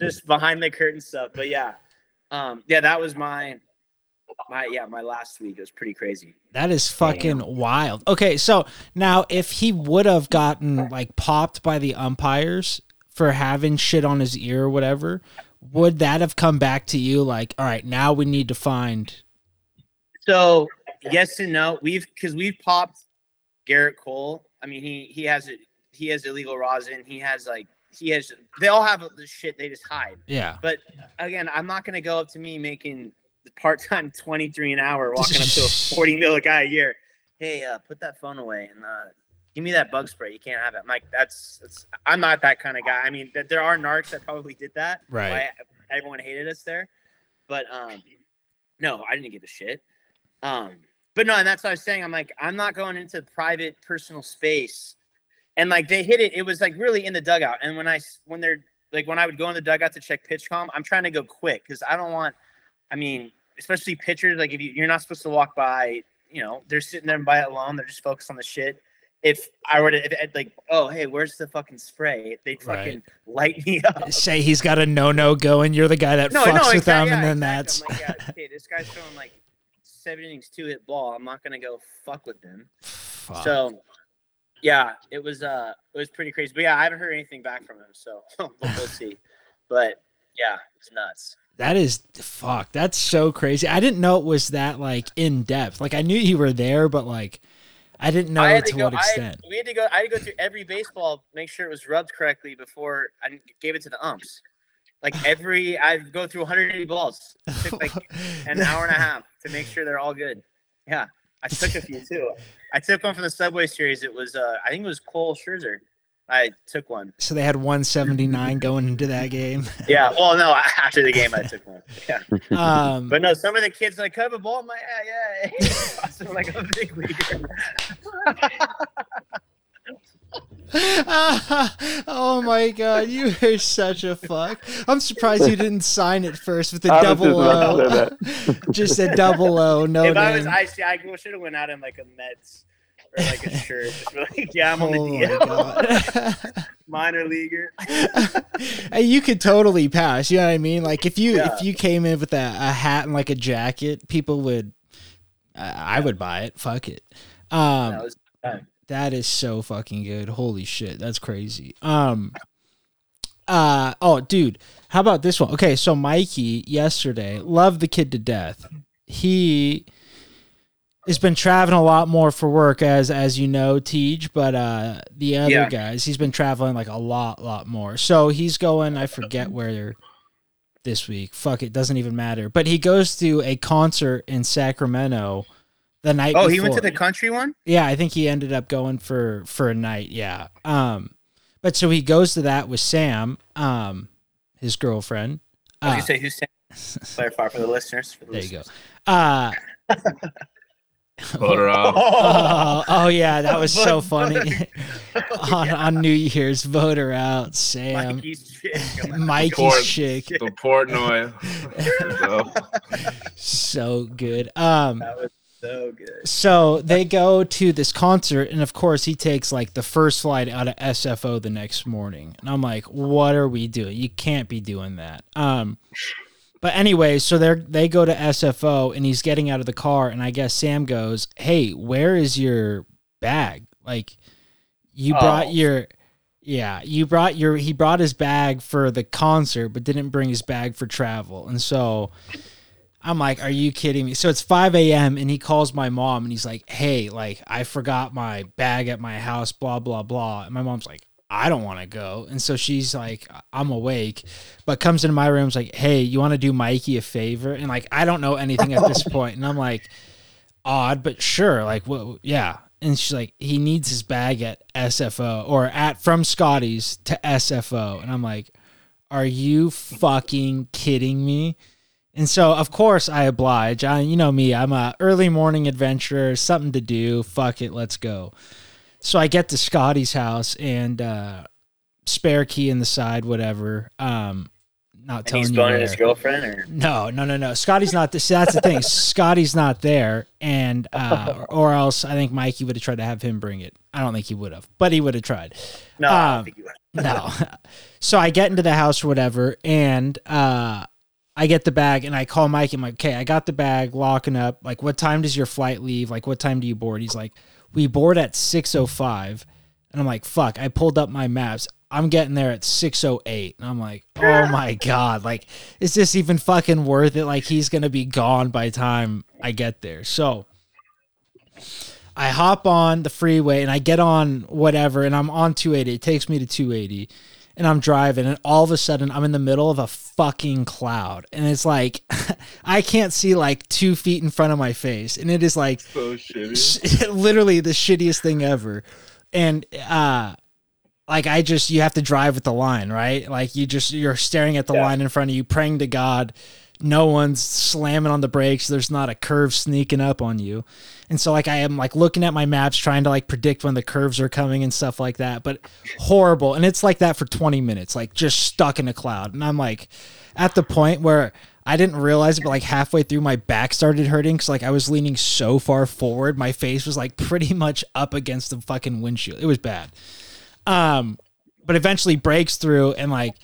just behind the curtain stuff. But yeah, um, yeah, that was my my yeah my last week. It was pretty crazy. That is fucking wild. Okay, so now if he would have gotten like popped by the umpires for having shit on his ear or whatever, would that have come back to you like, all right, now we need to find So yes and no. We've because we've popped Gerrit Cole. I mean, he he has it. He has illegal rosin. He has like he has. They all have the shit. They just hide. yeah. But again, I'm not gonna go up to me making the part time [laughs] 23 an hour, walking up to a [laughs] 40 mil guy a year. Hey, uh, put that phone away and uh, give me that bug spray. You can't have it. I'm like, that's, that's I'm not that kind of guy. I mean, th- there are narcs that probably did that. Right. Everyone hated us there. But um, no, I didn't give a shit. Um, but no, and that's what I was saying. I'm like, I'm not going into private personal space. And like they hit it, it was like really in the dugout. And when I when they're like when I would go in the dugout to check PitchCom, I'm trying to go quick because I don't want. I mean, especially pitchers, like if you, you're not supposed to walk by, you know, they're sitting there by it alone. They're just focused on the shit. If I were to if, if, like, oh hey, where's the fucking spray? They'd Right. fucking light me up. Say he's got a no no going, you're the guy that No, fucks no, with exactly, them, and then exactly. that's I'm like, yeah, okay, this guy's throwing like seven innings, two hit ball. I'm not gonna go fuck with them. Fuck. So, yeah, it was uh, it was pretty crazy. But yeah, I haven't heard anything back from him, so [laughs] we'll, we'll see. But yeah, it's nuts. That is fuck. That's so crazy. I didn't know it was that like in depth. Like I knew you were there, but like I didn't know I to, to go. what I, extent. we had to go. I had to go through every baseball, make sure it was rubbed correctly before I gave it to the umps. Like every, I go through 180 balls. It took like an [laughs] hour and a half to make sure they're all good. Yeah, I took a few too. I took one from the Subway Series. It was, uh, I think it was Cole Scherzer. I took one. so they had 179 going into that game. [laughs] Yeah. Well, no, after the game, I took one. [laughs] Yeah. Um, But no, some of the kids like, "Have a ball?" I'm like, "Yeah, yeah." [laughs] so like a big leaguer. oh my god, you are such a fuck. I'm surprised you didn't sign it first with the I double just about to say O. Just a double O, no if I was name. icy, I should have went out in like a Mets or like a shirt. [laughs] Like, yeah, I'm on the Oh DL, [laughs] minor leaguer. [laughs] hey, you could totally pass. You know what I mean? Like if you Yeah. if you came in with a, a hat and like a jacket, people would. I I would buy it. Fuck it. Um, That was fun. That is so fucking good. Holy shit, that's crazy. Um uh oh dude, how about this one? Okay, so Mikey yesterday, loved the kid to death. He has been traveling a lot more for work as as you know, Teej, but uh the other Yeah. guys, he's been traveling like a lot, lot more. So he's going, I forget where this week. Fuck it, doesn't even matter. But he goes to a concert in Sacramento the night Oh, he went to the country one. Yeah, I think he ended up going for for a night. Yeah. Um, but so he goes to that with Sam, um, his girlfriend. Uh, gonna say who's saying? [laughs] Clarify for the listeners. For the there you go. Uh, [laughs] Photo off. [laughs] oh, [laughs] oh yeah, that was so funny. [laughs] on, on New Year's. voter out, Sam. Mikey's chick. Mikey's Port- chick. The Portnoy. So, So good. Um That was so good. so they go to this concert and of course he takes like the first flight out of SFO the next morning. And I'm like, "What are we doing? You can't be doing that." Um but anyway, so they they go to SFO and he's getting out of the car and I guess Sam goes, "Hey, where is your bag? Like you brought Oh. your yeah, you brought your he brought his bag for the concert but didn't bring his bag for travel." And so I'm like, are you kidding me? So it's 5 a.m. and he calls my mom and he's like, hey, like, I forgot my bag at my house, blah, blah, blah. And my mom's like, I don't want to go. And so she's like, I'm awake, but comes into my room, is like, hey, you want to do Mikey a favor? And like, I don't know anything at this [laughs] point. And I'm like, odd, but sure. Like, well, yeah. And she's like, he needs his bag at SFO or at from Scotty's to SFO. And I'm like, are you fucking kidding me? And so, of course, I oblige. I, you know me, I'm a early morning adventurer, something to do. Fuck it, let's go. So I get to Scotty's house and uh, spare key in the side, whatever. Um, not And telling he's you his girlfriend, or No, no, no, no. Scotty's not. This, that's the thing. Scotty's not there, and uh, [laughs] or else I think Mikey would have tried to have him bring it. I don't think he would have, but he would have tried. no, Um. [laughs] No. so I get into the house or whatever, and uh, I get the bag, and I call Mikey. I'm like, okay, I got the bag, locking up. Like, what time does your flight leave? Like, what time do you board? He's like, we board at 6:05, and I'm like, fuck. I pulled up my maps. I'm getting there at 6:08, and I'm like, oh my [laughs] god, like, is this even fucking worth it? Like, he's gonna be gone by the time I get there. So. I hop on the freeway and I get on whatever and I'm on 280. It takes me to 280 and I'm driving and all of a sudden I'm in the middle of a fucking cloud and it's like [laughs] I can't see like two feet in front of my face and it is like so shitty. [laughs] literally the shittiest thing ever. And uh like I just you have to drive with the line, right? Like you just you're staring at the Yeah. line in front of you, praying to God. No one's slamming on the brakes. There's not a curve sneaking up on you. And so like I am like looking at my maps trying to like predict when the curves are coming and stuff like that, but horrible. And it's like that for 20 minutes, like just stuck in a cloud. And I'm like at the point where I didn't realize it, but like halfway through my back started hurting because like I was leaning so far forward, my face was like [laughs] pretty much up against the fucking windshield. It was bad. Um, but eventually breaks through and like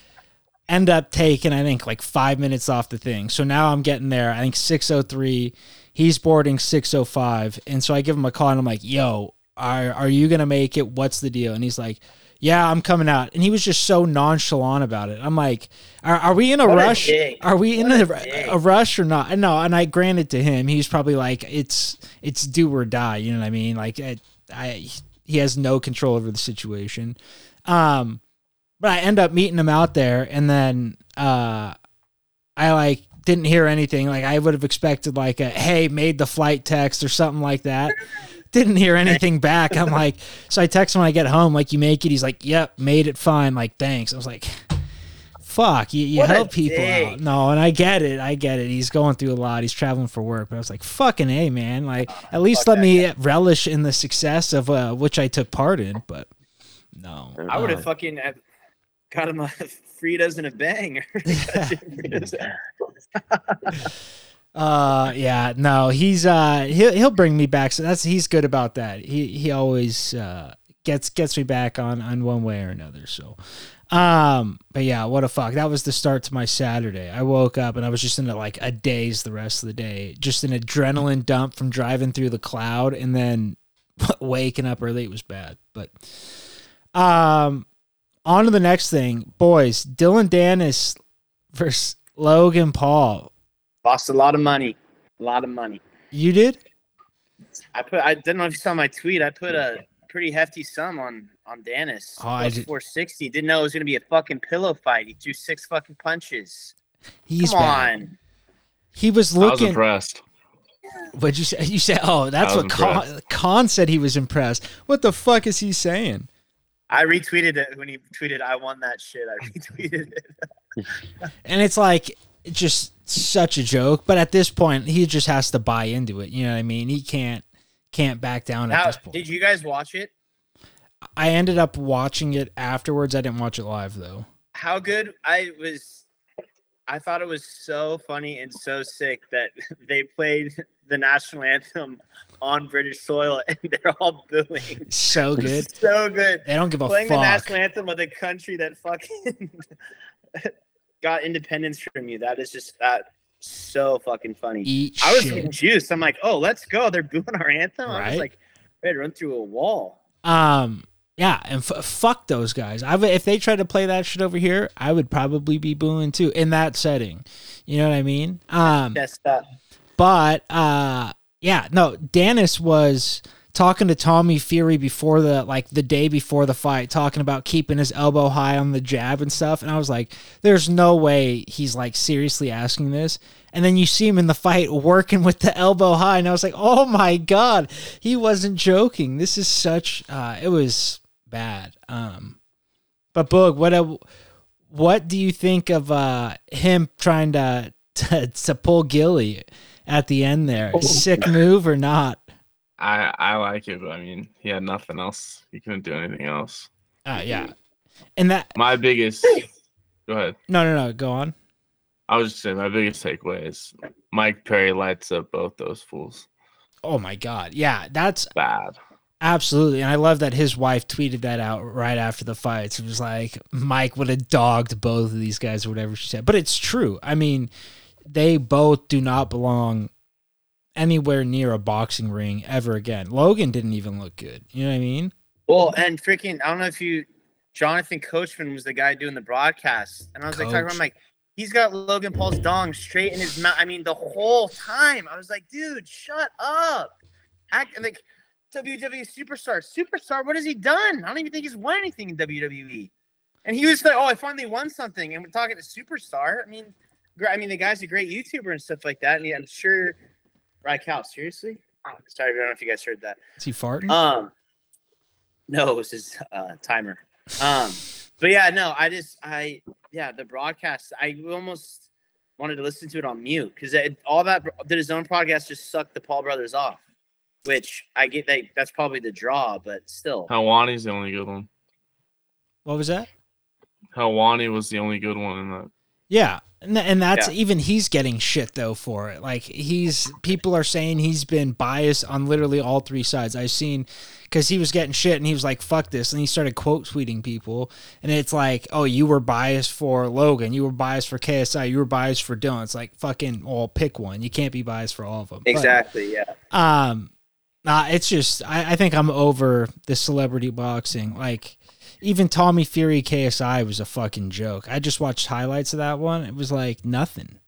end up taking I think like five minutes off the thing. So now I'm getting there. I think 603. He's boarding 605. And so I give him a call and I'm like, yo, are are you gonna make it? What's the deal? And he's like, Yeah, I'm coming out. And he was just so nonchalant about it. I'm like, Are, are we in a What rush? dick. Are we in a, a a rush or not? No, and I granted to him, he's probably like, it's it's do or die. You know what I mean? Like, I, I he has no control over the situation. Um, but I end up meeting him out there, and then uh, I like didn't hear anything. Like I would have expected, like a hey, made the flight text or something like that. [laughs] Didn't hear anything back. I'm like, so I text him when I get home, like, you make it. He's like, yep, made it fine. Like, thanks. I was like, fuck, you, you help people dick. out. No, and I get it. I get it. He's going through a lot. He's traveling for work. But I was like, fucking A, man. Like, at least let me relish in the success of uh, which I took part in. But no. I would have Uh, fucking got him a [laughs] Fritas and a bang. [laughs] [laughs] Uh yeah, no, he's uh he'll he'll bring me back. So that's he's good about that. He he always uh gets gets me back on on one way or another. So um but yeah, what a fuck. That was the start to my Saturday. I woke up and I was just in a, like a daze the rest of the day. Just an adrenaline dump from driving through the cloud and then waking up early it was bad. But um on to the next thing. Boys, Dillon Danis versus Logan Paul. Lost a lot of money. A lot of money. You did? I put. I didn't know if you saw my tweet. I put a pretty hefty sum on on Danis. Oh, I did- 460. Didn't know it was gonna be a fucking pillow fight. He threw six fucking punches. He's Come bad. on. He was looking. I was looking. impressed. What'd you say? You said, "Oh, that's what Con. Con said. He was impressed. What the fuck is he saying? I retweeted it when he tweeted, "I won that shit." I [laughs] retweeted it. [laughs] And it's like just such a joke. But at this point, he just has to buy into it. You know what I mean? He can't can't back down at this point. did you guys watch it? I ended up watching it afterwards. I didn't watch it live though. How good I was I thought it was so funny and so sick that [laughs] they played the national anthem on British soil [laughs] and they're all booing. So [laughs] good. so good. They don't give a Playing the national anthem of the country that fucking [laughs] got independence from you. That is just that so fucking funny. Eat I was shit. getting juiced. I'm like, oh, let's go. They're booing our anthem. I was like, had to run through a wall. Um, yeah, and f- fuck those guys. I if they tried to play that shit over here, I would probably be booing too in that setting. You know what I mean? Um, That's but uh, yeah, no, Danis was talking to Tommy Fury before the like the day before the fight, talking about keeping his elbow high on the jab and stuff, and I was like, there's no way he's like seriously asking this. And then you see him in the fight working with the elbow high, and I was like, oh my god, he wasn't joking. This is such uh, it was bad. Um, but Boog, what a, what do you think of uh him trying to [laughs] to, to pull Gilly at the end there? Sick move or not? I I like it, but I mean, he had nothing else. He couldn't do anything else. Uh, yeah, and that My biggest. Go ahead. no no no go on. I was just saying my biggest takeaway is Mike Perry lights up both those fools. Oh my god, yeah, that's Bad. absolutely, and I love that his wife tweeted that out right after the fights. It was like Mike would have dogged both of these guys or whatever she said, but it's true. I mean, they both do not belong anywhere near a boxing ring ever again. Logan didn't even look good. You know what I mean? Well, and freaking, I don't know if you, Jonathan Coachman was the guy doing the broadcast, and I was like talking about, Coach. I'm like, he's got Logan Paul's dong straight in his mouth. I mean, the whole time, I was like, dude, shut up. Act like WWE superstar, superstar. What has he done? I don't even think he's won anything in WWE. And he was like, oh, I finally won something, and we're talking to superstar. I mean, I mean, the guy's a great YouTuber and stuff like that, and I'm sure. Right, Cal, seriously? Oh, sorry, I don't know if you guys heard that. Is he farting? Um, no, it was his uh, timer. Um, but yeah, no, I just, I, yeah, the broadcast, I almost wanted to listen to it on mute because all that did his own podcast just sucked the Paul brothers off, which I get that that's probably the draw, but still. Helwani's the only good one. what was that? Helwani was the only good one in that. Yeah. And, and that's Yeah. even he's getting shit though for it. Like he's people are saying he's been biased on literally all three sides. I've seen because he was getting shit and he was like fuck this and he started quote tweeting people and it's like oh you were biased for Logan, you were biased for KSI, you were biased for Dillon. It's like fucking well pick one. You can't be biased for all of them. But, Exactly. Yeah. um, uh, it's just I, I think I'm over the celebrity boxing. Like even Tommy Fury KSI was a fucking joke. I just watched highlights of that one. It was like nothing.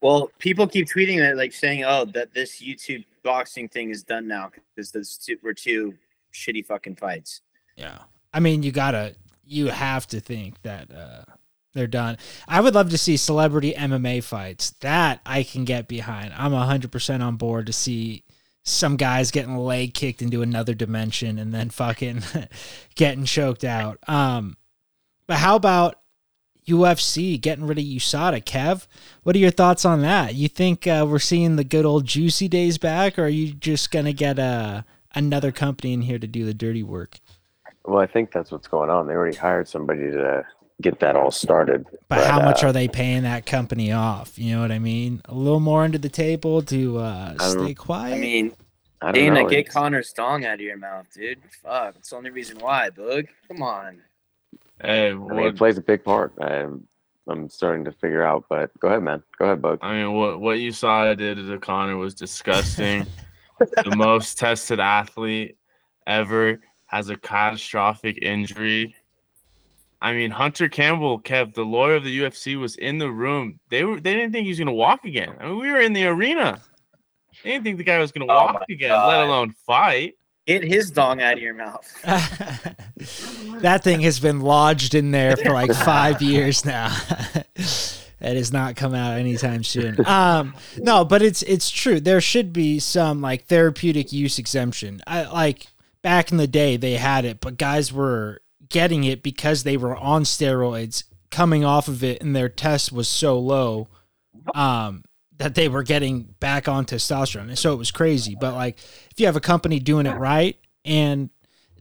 Well, people keep tweeting that, like saying, "Oh, that this YouTube boxing thing is done now because those two were two shitty fucking fights." Yeah. I mean, you gotta, you have to think that uh, they're done. I would love to see celebrity MMA fights. That I can get behind. I'm 100% on board to see some guys getting leg kicked into another dimension and then fucking [laughs] getting choked out. Um, but how about UFC getting rid of USADA? Kev, what are your thoughts on that? You think uh, we're seeing the good old juicy days back, or are you just gonna get uh, another company in here to do the dirty work? Well, I think that's what's going on. They already hired somebody to get that all started. But, how much uh, are they paying that company off? You know what I mean? A little more under the table to uh, stay quiet. I mean, I Dana, know. get It's- Conor's dong out of your mouth, dude. Fuck, that's the only reason why, Boog. Come on. Hey, I mean, it plays a big part. I'm, I'm starting to figure out, but go ahead, man. Go ahead, Boog. I mean, what what you saw I did to Conor was disgusting. [laughs] the most tested athlete ever has a catastrophic injury. I mean, Hunter Campbell, Kev, the lawyer of the UFC, was in the room. They were they didn't think he was gonna walk again. I mean, we were in the arena. They didn't think the guy was gonna Oh walk my again, God. let alone fight. Get his dong out of your mouth. [laughs] that thing has been lodged in there for like five years now. [laughs] It has not come out anytime soon. Um, no, but it's it's true. There should be some like therapeutic use exemption. I like back in the day they had it, but guys were getting it because they were on steroids, coming off of it, and their test was so low, um, that they were getting back on testosterone. And so it was crazy. But like if you have a company doing it right and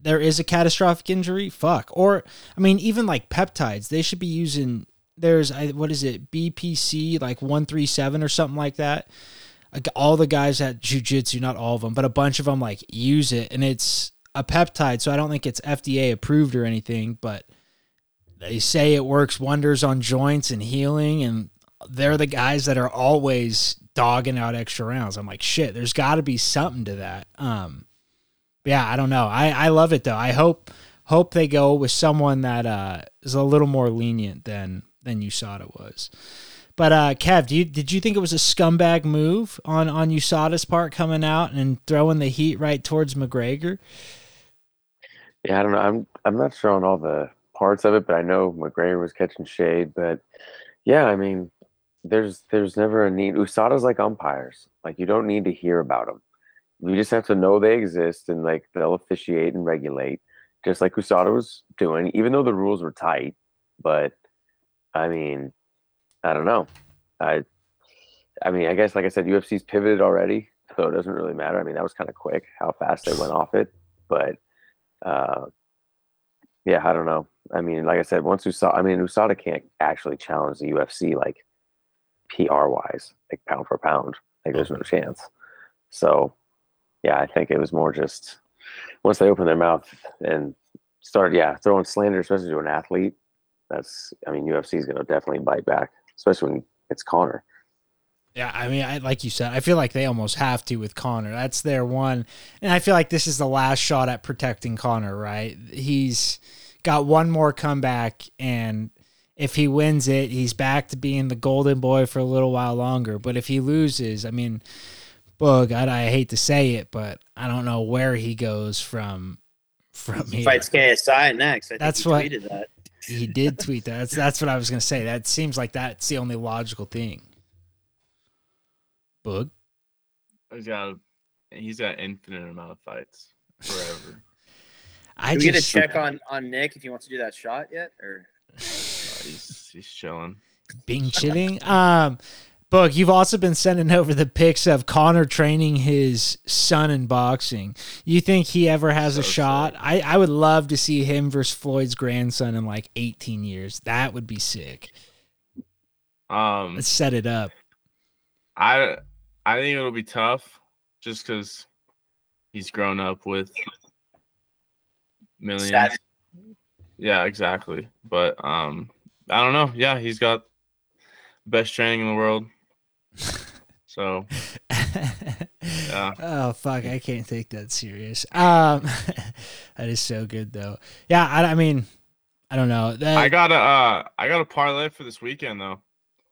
there is a catastrophic injury, fuck. Or I mean, even like peptides, they should be using. There's what is it BPC like one three seven or something like that. Like all the guys at jujitsu, not all of them, but a bunch of them like use it, and it's a peptide. So I don't think it's FDA approved or anything, but they say it works wonders on joints and healing, and they're the guys that are always dogging out extra rounds. I'm like, shit, there's got to be something to that. Um, yeah, I don't know. I I love it though. I hope hope they go with someone that uh, is a little more lenient than than USADA was. But uh, Kev, you, did you think it was a scumbag move on on USADA's part coming out and throwing the heat right towards McGregor? Yeah, I don't know. I'm I'm not sure on all the parts of it, but I know McGregor was catching shade. But yeah, I mean, there's there's never a need. USADA's like umpires. Like you don't need to hear about them. You just have to know they exist and like they'll officiate and regulate, just like USADA was doing, even though the rules were tight. But I mean, I don't know. I I mean, I guess like I said, UFC's pivoted already, so it doesn't really matter. I mean, that was kind of quick how fast they went off it, but uh, yeah, I don't know. I mean, like I said, once USADA, I mean, USADA can't actually challenge the UFC like PR wise, like pound for pound. Like there's no chance. So, yeah, I think it was more just once they opened their mouth and started, yeah, throwing slander, especially to an athlete. That's, I mean, UFC is going to definitely bite back, especially when it's Conor. Yeah, I mean, I, like you said, I feel like they almost have to with Conor. That's their one, and I feel like this is the last shot at protecting Conor. Right? He's got one more comeback, and if he wins it, he's back to being the golden boy for a little while longer. But if he loses, I mean, Boog, I, I hate to say it, but I don't know where he goes from from He here. fights KSI next. I think That's he what- tweeted that. He did tweet that. That's that's what I was gonna say. That seems like that's the only logical thing. Boog. He's got he's got infinite amount of fights forever. [laughs] I Did we get a check on on Nick if he wants to do that shot yet? Or Uh, he's he's chilling. Bing chilling. Um, Boog, you've also been sending over the pics of Conor training his son in boxing. You think he ever has a shot? sick. I, I would love to see him versus Floyd's grandson in like 18 years. That would be sick. Um, Let's set it up. I I think it'll be tough, just because he's grown up with millions. Stats. Yeah, exactly. But um, I don't know. Yeah, he's got best training in the world. [laughs] So Yeah. Oh fuck, I can't take that serious. Um, [laughs] that is so good though. Yeah, I, I mean, I don't know. That, I got a uh, I got a parlay for this weekend though.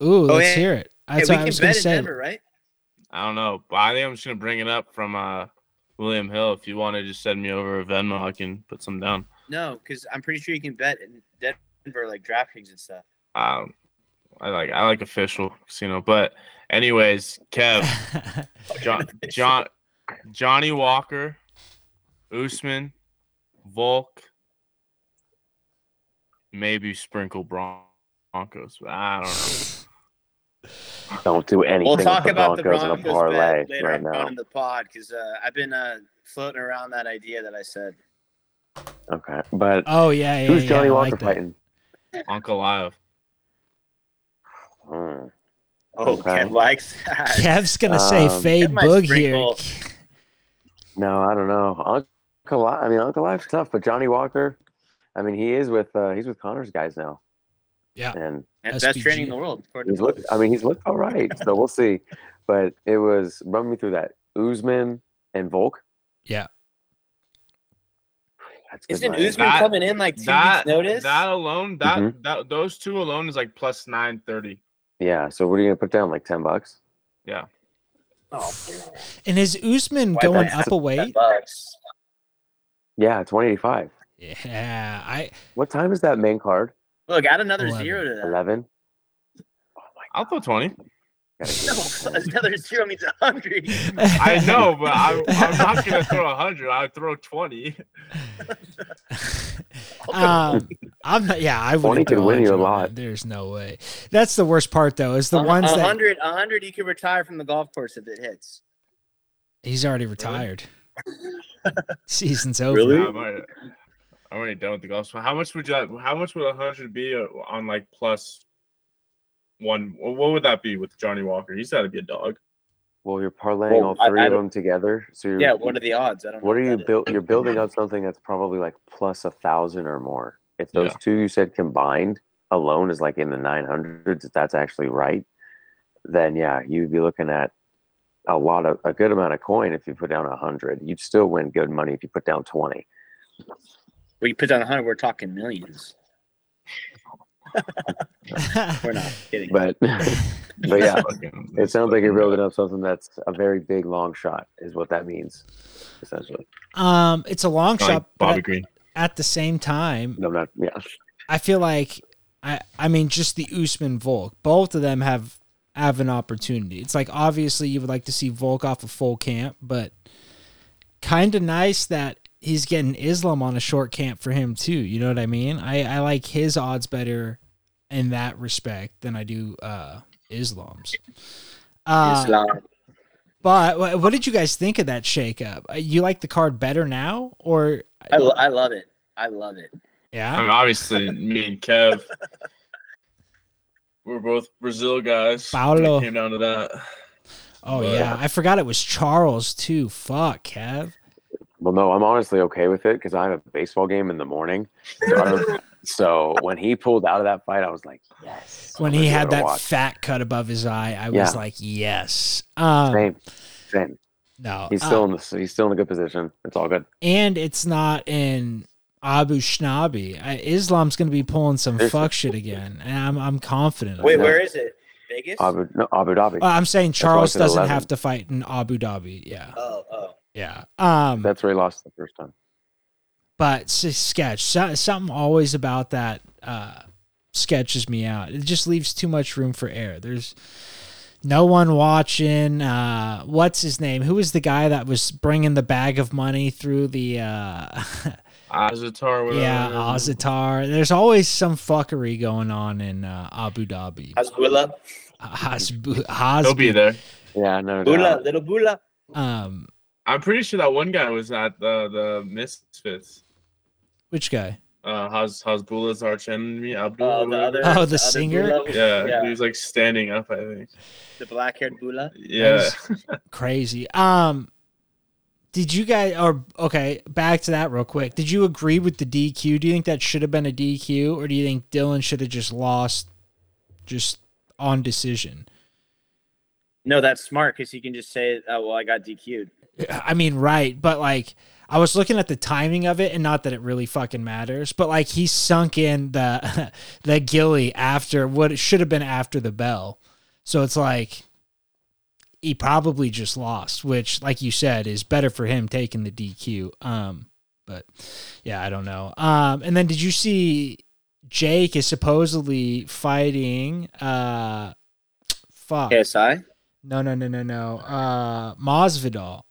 ooh, Oh, let's yeah. hear it. hey, That's we what I can was gonna bet in say. Denver, right? I don't know, but I think I'm just gonna bring it up from uh William Hill. If you want to just send me over a Venmo, I can put some down. No, because I'm pretty sure you can bet in Denver, like DraftKings and stuff. Um, I like I like official casino, but anyways, Kev, [laughs] John, John, Johnny Walker, Usman, Volk, maybe sprinkle Broncos, but I don't know. [laughs] Don't do anything We'll with talk the about the Broncos in a parlay later right on now. in the pod because uh, I've been uh, floating around that idea that I said. Okay, but oh yeah, yeah. who's yeah, Johnny I Walker like fighting? Ankalaev. Hmm. Oh, Okay. Kev likes that. Kev's gonna say Um, fade Kev might boog here. No, I don't know. Uncle, Li- I mean Ankalaev's tough, but Johnny Walker, I mean he is with uh, he's with Conor's guys now, Yeah, and And best training in the world. he's looked. I mean he's looked all right, so we'll see. [laughs] But it was run me through that Usman and Volk. yeah. That's good Isn't money. Usman That- coming in like two That weeks notice? that alone, that Mhm. that those two alone is like plus nine thirty. Yeah. So what are you gonna put down? Like ten bucks? Yeah, oh, And is Usman Why going up a weight? Yeah, it's one eighty five. Yeah, I What time is that main card? Look, add another Eleven. zero to that. Eleven. Oh my I'll throw twenty. No, [laughs] another zero means a hundred. [laughs] I know, but I, I'm not gonna throw a hundred. I'd throw twenty. [laughs] um, I'm not. Yeah, I would. 20 can win you a lot. There's no way. That's the worst part, though. Is the A- ones a that hundred, a hundred, you could retire from the golf course if it hits. he's already retired. Season's over. Really? Yeah, I might. I'm already done with the golf. So how much would you? How much would a hundred be uh, on like plus one? What what would that be with Johnny Walker? He's got to be a dog. Well, you're parlaying Well, all three I of them together. So you're, Yeah, what are the odds? I don't know. what are what you that is. built? You're building up something that's probably like plus a thousand or more. If those Yeah. two you said combined alone is like in the nine hundreds, if that's actually right, then yeah, you'd be looking at a lot of a good amount of coin if you put down a hundred. You'd still win good money if you put down twenty. We put down a 100, we're talking millions. [laughs] We're not kidding. But [laughs] but yeah, it sounds like you're building up something that's a very big long shot, is what that means, essentially. um, it's a long like shot, Bobby at, Green. at the same time, No, not yeah. I feel like I I mean just the Usman Volk, both of them have have an opportunity. It's like obviously you would like to see Volk off a full camp, but kind of nice that he's getting Islam on a short camp for him too. You know what I mean? I I like his odds better in that respect than I do uh Islam's. Uh, Islam. But what did you guys think of that shakeup? Uh, You like the card better now, or I, I love it. I love it. Yeah. I yeah? mean, obviously, me and Kev, we're both Brazil guys. when it Paulo. came down to that. Oh But- yeah, I forgot it was Charles too. Fuck, Kev. Well, no, I'm honestly okay with it because I have a baseball game in the morning. So, [laughs] so when he pulled out of that fight, I was like, yes. When he had that watch. fat cut above his eye, I Yeah. was like, yes. Um, same, same. no, He's uh, still in the he's still in a good position. It's all good. and it's not in Abu Shnabi. I, Islam's gonna be pulling some There's- fuck shit again, and I'm I'm confident. Wait, where is it? Vegas? Abu no, Abu Dhabi. Uh, I'm saying Charles doesn't 11. have to fight in Abu Dhabi. Yeah, oh, oh. Yeah. Um, That's where he lost the first time. but s- sketch so, something always about that uh sketches me out it just leaves too much room for error there's no one watching uh what's his name who was the guy that was bringing the bag of money through the uh [laughs] Azatar, yeah Azatar there's always some fuckery going on in uh, Abu Dhabi Hasbullah. Hasbu- He'll be there. Yeah, no Bula, doubt. little Bula. um I'm pretty sure that one guy was at the the Misfits. which guy Uh, Haz Hasbullah's arch enemy, Abdul. Oh, the other. Oh, the other singer? Bula. yeah, yeah. he was like standing up. I think. The black haired Bula. Yeah, crazy. Um, did you guys or okay? Back to that real quick. Did you agree with the DQ? Do you think that should have been a DQ, or do you think Dillon should have just lost, just on decision? No, that's smart because he can just say, "Oh, well, I got DQ'd." I mean, right, but like. I was looking at the timing of it, and not that it really fucking matters, but like he sunk in the [laughs] the gilly after what it should have been after the bell, so it's like he probably just lost, which, like you said, is better for him taking the DQ. Um, but yeah, I don't know. Um, and then did you see Jake is supposedly fighting? Uh, fuck. KSI. No, no, no, no, no. Uh, Masvidal.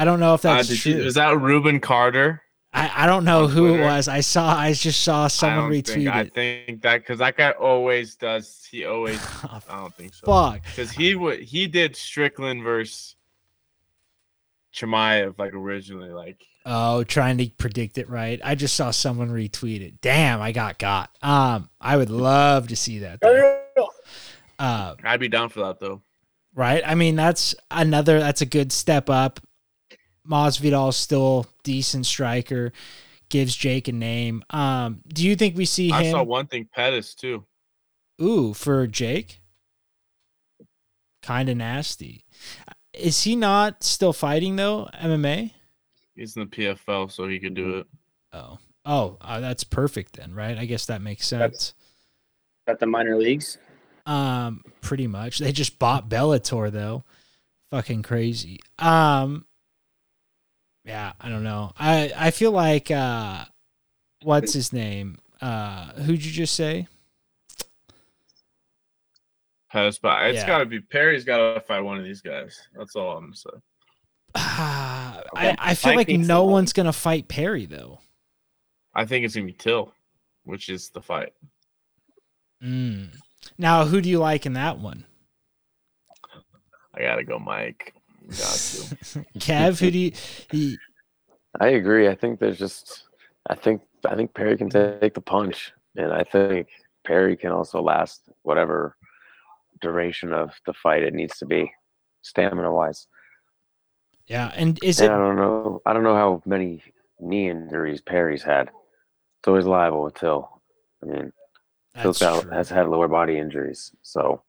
I don't know if uh, that's did true. you, is that Ruben Carter? I, I don't know who it was. I saw. I just saw someone retweet think, I think that because that guy always does. He always. [laughs] Oh, I don't think so. fuck. Because he would he did Strickland versus Chimaev like originally like Oh, trying to predict it right. I just saw someone retweet it. Damn, I got got. Um, I would love to see that. Uh, I'd be down for that though. right? I mean, that's another. That's a good step up. Masvidal's still decent striker. Gives Jake a name. Um, do you think we see I him? saw one thing Pettis too. Ooh, for Jake. Kind of nasty. Is he not still fighting though? MMA? He's in the PFL, so he could do it. Oh, oh, uh, that's perfect then, right? I guess that makes sense. At the minor leagues. Um, pretty much. They just bought Bellator though. Fucking crazy. Um, yeah, I don't know. I I feel like uh, what's his name? Uh, who'd you just say? Pettis, but it's Yeah. got to be Perry's got to fight one of these guys. That's all I'm gonna say. [sighs] I I feel Mike like no one's gonna fight Perry though. I think it's gonna be Till, which is the fight. Mm. Now, who do you like in that one? I gotta go, Mike. Got to. [laughs] Kev, who do you? He, I agree. I think there's just, I think, I think Perry can take the punch, and I think Perry can also last whatever duration of the fight it needs to be, stamina wise. Yeah, and is And it I don't know. I don't know how many knee injuries Perry's had. It's always liable with Till. I mean, Till's that's got, has had lower body injuries, so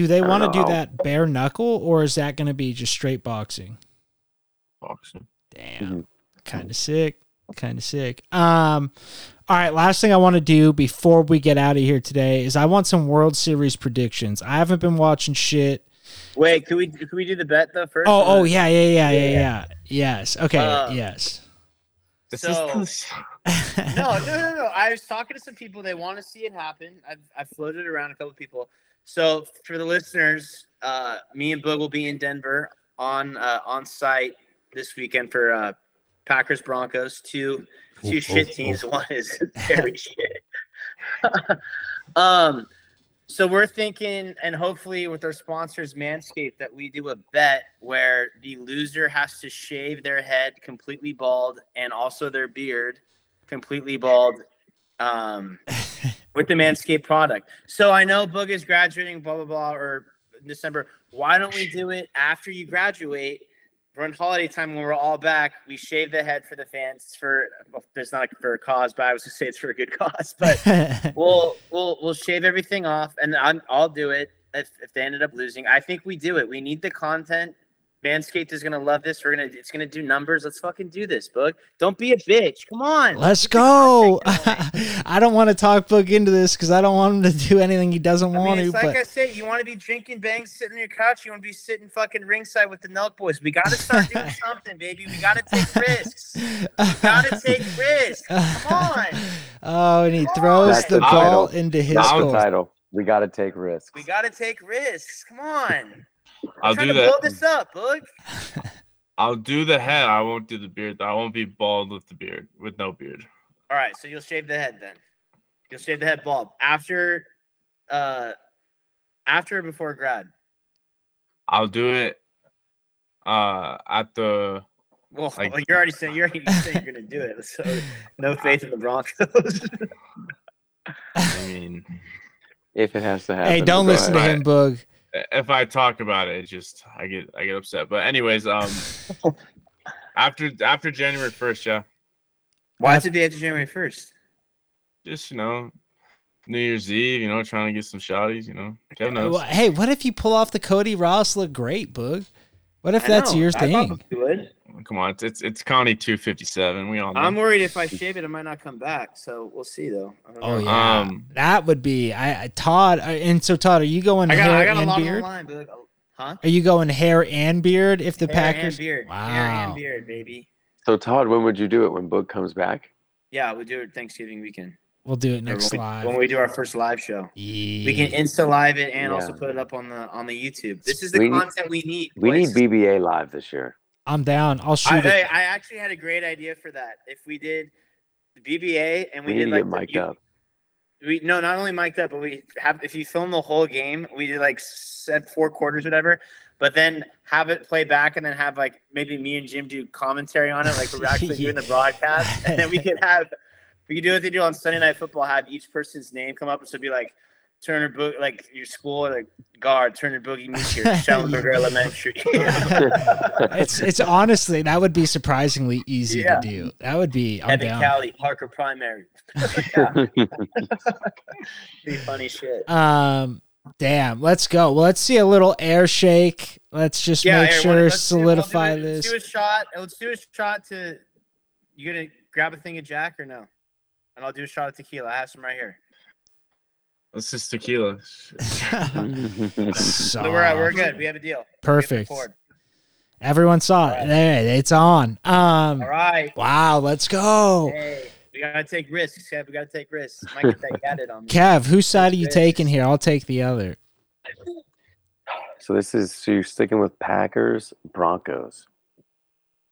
Do they want to do that bare knuckle or is that going to be just straight boxing? Boxing. Damn. Mhm. Kind of sick. Kind of sick. Um all right, last thing I want to do before we get out of here today is I want some World Series predictions. I haven't been watching shit. Wait, could we could we do the bet though first? Oh, oh yeah, yeah, yeah, yeah, Yeah. yeah. Yes. Okay, Uh, yes. This So- is [laughs] no, no, [laughs] no, no. I was talking to some people. They want to see it happen. I've, I've floated around a couple people. So for the listeners, uh, me and Boog will be in Denver on uh, on site this weekend for uh, Packers Broncos. Two two shit teams. One is very [laughs] shit. [laughs] um, so we're thinking, and hopefully with our sponsors Manscaped, that we do a bet where the loser has to shave their head completely bald and also their beard completely bald um, with the Manscaped product. So I know Boog is graduating, blah blah blah, or December. Why don't we do it after you graduate? Run holiday time when we're all back. We shave the head for the fans. For well, it's not for a cause, but I was to say it's for a good cause. But [laughs] we'll we'll we'll shave everything off, and I'm I'll do it if if they ended up losing. I think we do it. We need the content. Manscaped is gonna love this. We're gonna it's gonna do numbers. Let's fucking do this, Boog. Don't be a bitch. Come on. Let's go. [laughs] I don't want to talk Boog into this because I don't want him to do anything he doesn't I want mean, to. it's like But I said, you want to be drinking bangs, sitting on your couch. You want to be sitting fucking ringside with the Nelk boys. We got to start doing [laughs] something, baby. We got to take risks. We Got to take [laughs] risks. Come on. Oh, and he Come throws on. the That's the ball title. into his That's I'll- the goal. title. We got to take risks. We got to take risks. Come on. I'll trying do to that. Build this up, Boog. [laughs] I'll do the head. I won't do the beard. I won't be bald with the beard, with no beard. All right, so you'll shave the head then. You'll shave the head bald after, uh, after or before grad. I'll do it uh at the Well, Like- well, you're already saying you're already saying you're gonna do it. So no [laughs] faith in the Broncos. [laughs] I mean If it has to happen. Hey, don't go listen to him, Boog. If I talk about it, it just I get I get upset. But anyways, um [laughs] after after January first, yeah. Why is it the after January first? Just you know, New Year's Eve, you know, trying to get some shotties, you know. Kevin knows. Hey, what if you pull off the Cody Ross look great, Boog? What if I that's know, your I thing? probably would. Come on, it's it's, it's Connie two fifty seven. We all know. I'm worried if I shave it, it might not come back. So we'll see though. I don't Oh know. yeah, Um, that would be. I, I Todd, uh, and so Todd, are you going I got, hair I got a and lot on beard? line, but huh? Are you going hair and beard if the Hair Packers? and beard. Hair Wow. and beard, baby. So Todd, when would you do it? When Boog comes back? Yeah, we'll do it Thanksgiving weekend. We'll do it next when we, live. when we do our first live show. We can insta live it and also put it up on the on the YouTube. This is the We need- content we need. We need. BBA live this year. I'm down. I'll shoot I, it. I actually had a great idea for that. If we did the BBA and we, We need did to like get the- mic'd you- up. We no, not only mic'd up, but we have if you film the whole game, we did like set four quarters, whatever. But then have it play back, and then have like maybe me and Jim do commentary on it, like we're [laughs] actually doing the broadcast, and then we could [laughs] have we could do what they do on Sunday Night Football, have each person's name come up, so it'd be like Turner Boog, like your school, like guard Turner Boogie meets your [laughs] Schellenberger Elementary. [laughs] [laughs] It's it's honestly that would be surprisingly easy Yeah. to do. That would be. I'm Evan down. Cali, Parker Primary. Be funny shit. Um, damn. Let's go. Well, let's see a little air shake. Let's just make Aaron, sure let's do- we'll do solidify it- Let's this. do a shot. Let's do a shot to. You gonna grab a thing of Jack or no? And I'll do a shot of tequila. I have some right here. Let's just tequila. So [laughs] So we're we're good. We have a deal. We have the Perfect. Everyone saw it. Alright. There, it's on. Um, All right. wow. Let's go. Hey, we gotta take risks. Kev. We gotta take risks. Might get that gadded on me. Kev, whose side are you Risks. taking here? I'll take the other. so this is so you're sticking with Packers Broncos,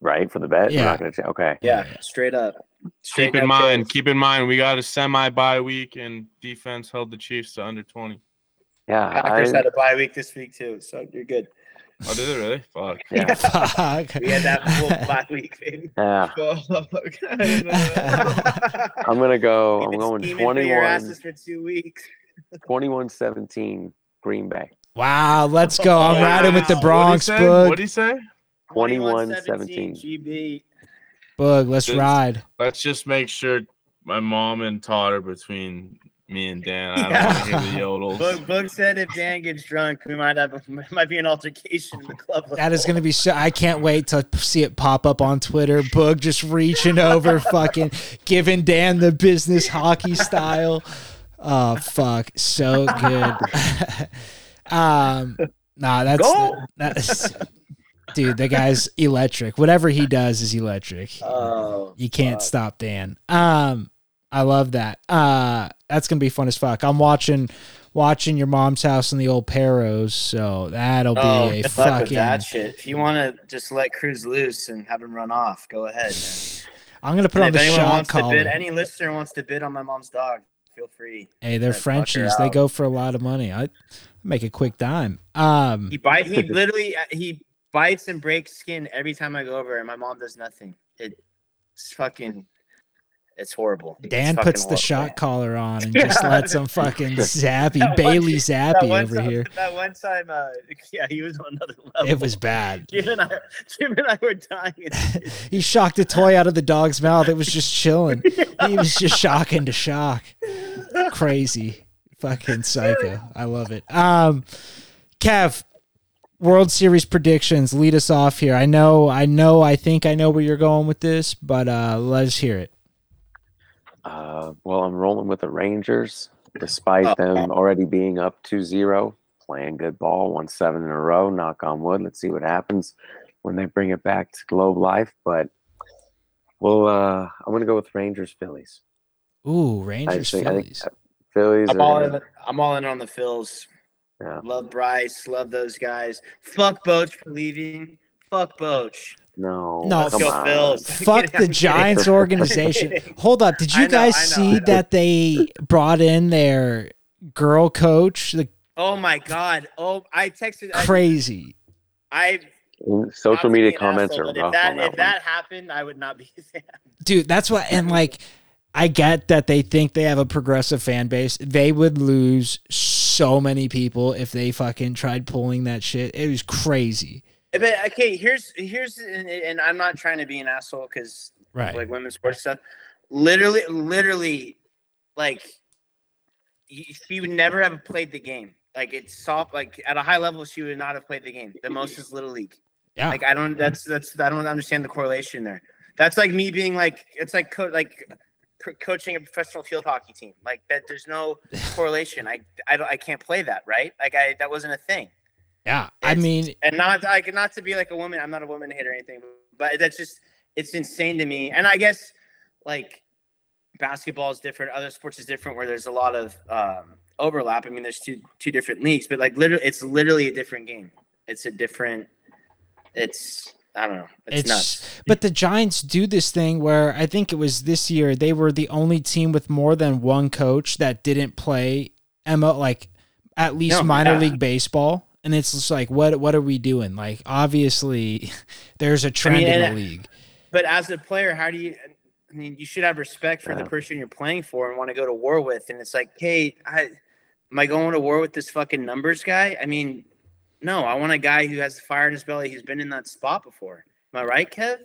right? For the bet. We're Yeah. not gonna change. Okay. Yeah, straight up. Straight keep in up mind, Bills. keep in mind, we got a semi bye week, and defense held the Chiefs to under twenty. Yeah. Packers I, had a bye week this week too, so you're good. Oh, did it really? Fuck. Yeah. [laughs] Fuck. We had that full black week, baby. [laughs] Yeah. [laughs] I didn't know that. I'm gonna go. I'm going scheming for your 21, asses for two weeks. 21 17 Green Bay. wow, let's go. I'm Oh, riding with the wow. Bronx, What'd he say? Boog. What'd he say? 21-17. GB. Boog, let's Just- ride. Let's just make sure my mom and Todd are between me and Dan. I don't Yeah. want to hear the yodels. [laughs] Boog, Boog said if Dan gets drunk, we might have a, [laughs] might be an altercation in the club. That is going to be so. I can't wait to see it pop up on Twitter. Boog just reaching over, [laughs] fucking giving Dan the business hockey style. Oh fuck, so good. um, nah, that's, Go! that's dude. The guy's electric. Whatever he does is electric. [laughs] Oh, You can't fuck. stop Dan. Um, I love that. Uh, that's gonna be fun as fuck. I'm watching, watching your mom's house in the old Perros, so that'll be Oh, a good luck with fucking. that shit. If you want to just let Cruz loose and have him run off, go ahead. Man. I'm gonna put And on if the anyone shot wants to collar. bid, any listener wants to bid on my mom's dog, feel free. hey, they're Yeah, Frenchies. They go for a lot of money. I make a quick dime. Um, He bite. He literally uh, he bites and breaks skin every time I go over, and my mom does nothing. It's fucking. It's horrible. Dan fucking puts the horrible. shot collar on and just lets him fucking zappy [laughs] one- Bailey That zappy over time, here. That one time, uh, [laughs] yeah, he was on another level. It was bad. [laughs] Jim and I, Jim and I were dying. He shocked a toy out of the dog's mouth. It was just chilling. He was just shocking to shock. Crazy. Fucking psycho. I love it. Um Kev, World Series predictions. Lead us off here. I know, I know, I think I know where you're going with this, but uh let's hear it. Uh, well, I'm rolling with the Rangers, despite them already being up 2 0, playing good ball, won seven in a row. Knock on wood. Let's see what happens when they bring it back to Globe Life. But well, uh, I'm going to go with Rangers Phillies. Ooh, I Rangers think, I think Phillies. uh, Phillies I'm are all gonna- in. I'm all in on the Phils. Yeah. Love Bryce. Love those guys. Fuck Boach for leaving. Fuck Boach. no, No, Let's go on. Phils. [laughs] Fuck the. [laughs] Giants [laughs] organization. Hold up. Did you know, guys see that they brought in their girl coach? The Oh my god. Oh, I texted. Crazy. I Social media comments asshole, are rough If that, on that if one. that happened, I would not be a fan. dude that's what and like i get that they think they have a progressive fan base they would lose so many people if they fucking tried pulling that shit it was crazy But okay, here's here's and, and I'm not trying to be an asshole because right like women's sports stuff. Literally, literally, like she would never have played the game. Like it's soft. Like at a high level, she would not have played the game. The most is little league. yeah Like I don't. That's that's. I don't understand the correlation there. That's like me being like. It's like co- like co- coaching a professional field hockey team. Like that. There's no [laughs] correlation. I I don't. I can't play that. Right. Like I. That wasn't a thing. yeah i mean and not like not to be like a woman. I'm not a woman hater or anything, but that's just it's insane to me. And I guess like basketball is different, other sports is different, where there's a lot of um, overlap. I mean, there's two two different leagues, but like literally, it's literally a different game. It's a different. It's I don't know. It's, it's, nuts. but the giants do this thing where i think it was this year they were the only team with more than one coach that didn't play mo like at least No, minor yeah. league baseball and it's just like what what are we doing like obviously [laughs] there's a trend in and- the league But as a player, how do you? I mean, you should have respect for the person you're playing for and want to go to war with. And it's like, hey, I, am I going to war with this fucking numbers guy? I mean, no, I want a guy who has fire in his belly. He's been in that spot before. Am I right, Kev?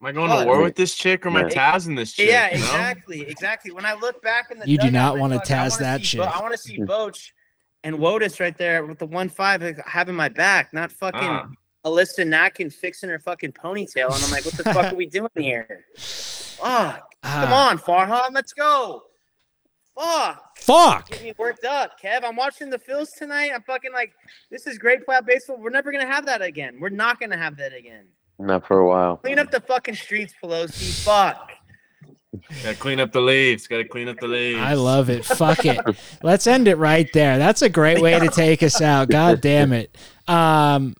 Am I going Oh, to war with this chick or am I Yeah. tazzing this chick? yeah, you know? exactly, exactly. When I look back in the, You do not wanna like, Taz that see Bo- I want to see Boach and Wotus right there with the one five having my back, not fucking Ah. Alyssa Nakken fixing her fucking ponytail. And I'm like, what the fuck [laughs] are we doing here? Fuck. Come Ah, on, Farhan, let's go. Fuck. fuck Get me worked up, Kev. I'm watching the Phils tonight. I'm fucking like, this is great playoff baseball. We're never gonna have that again. We're not gonna have that again. Not for a while. Clean up the fucking streets, Pelosi. Fuck. Gotta clean up the leaves. Gotta clean up the leaves. I love it. Fuck it. [laughs] Let's end it right there. That's a great way to take us out. God damn it. Um,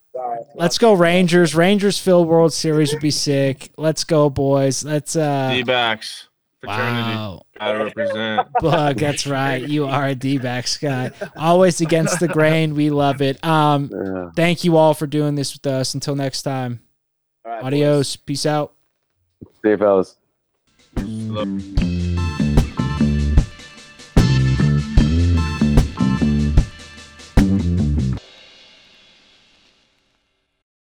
let's go Rangers. Rangers Phil World Series would be sick. Let's go, boys. Let's uh D-backs. Fraternity. Wow. Gotta represent. [laughs] Boog, that's right. You are a D-backs guy. Always against the grain. We love it. Um, Yeah. thank you all for doing this with us. Until next time. All right, boys. Adios. Peace out. See you, fellas. Love.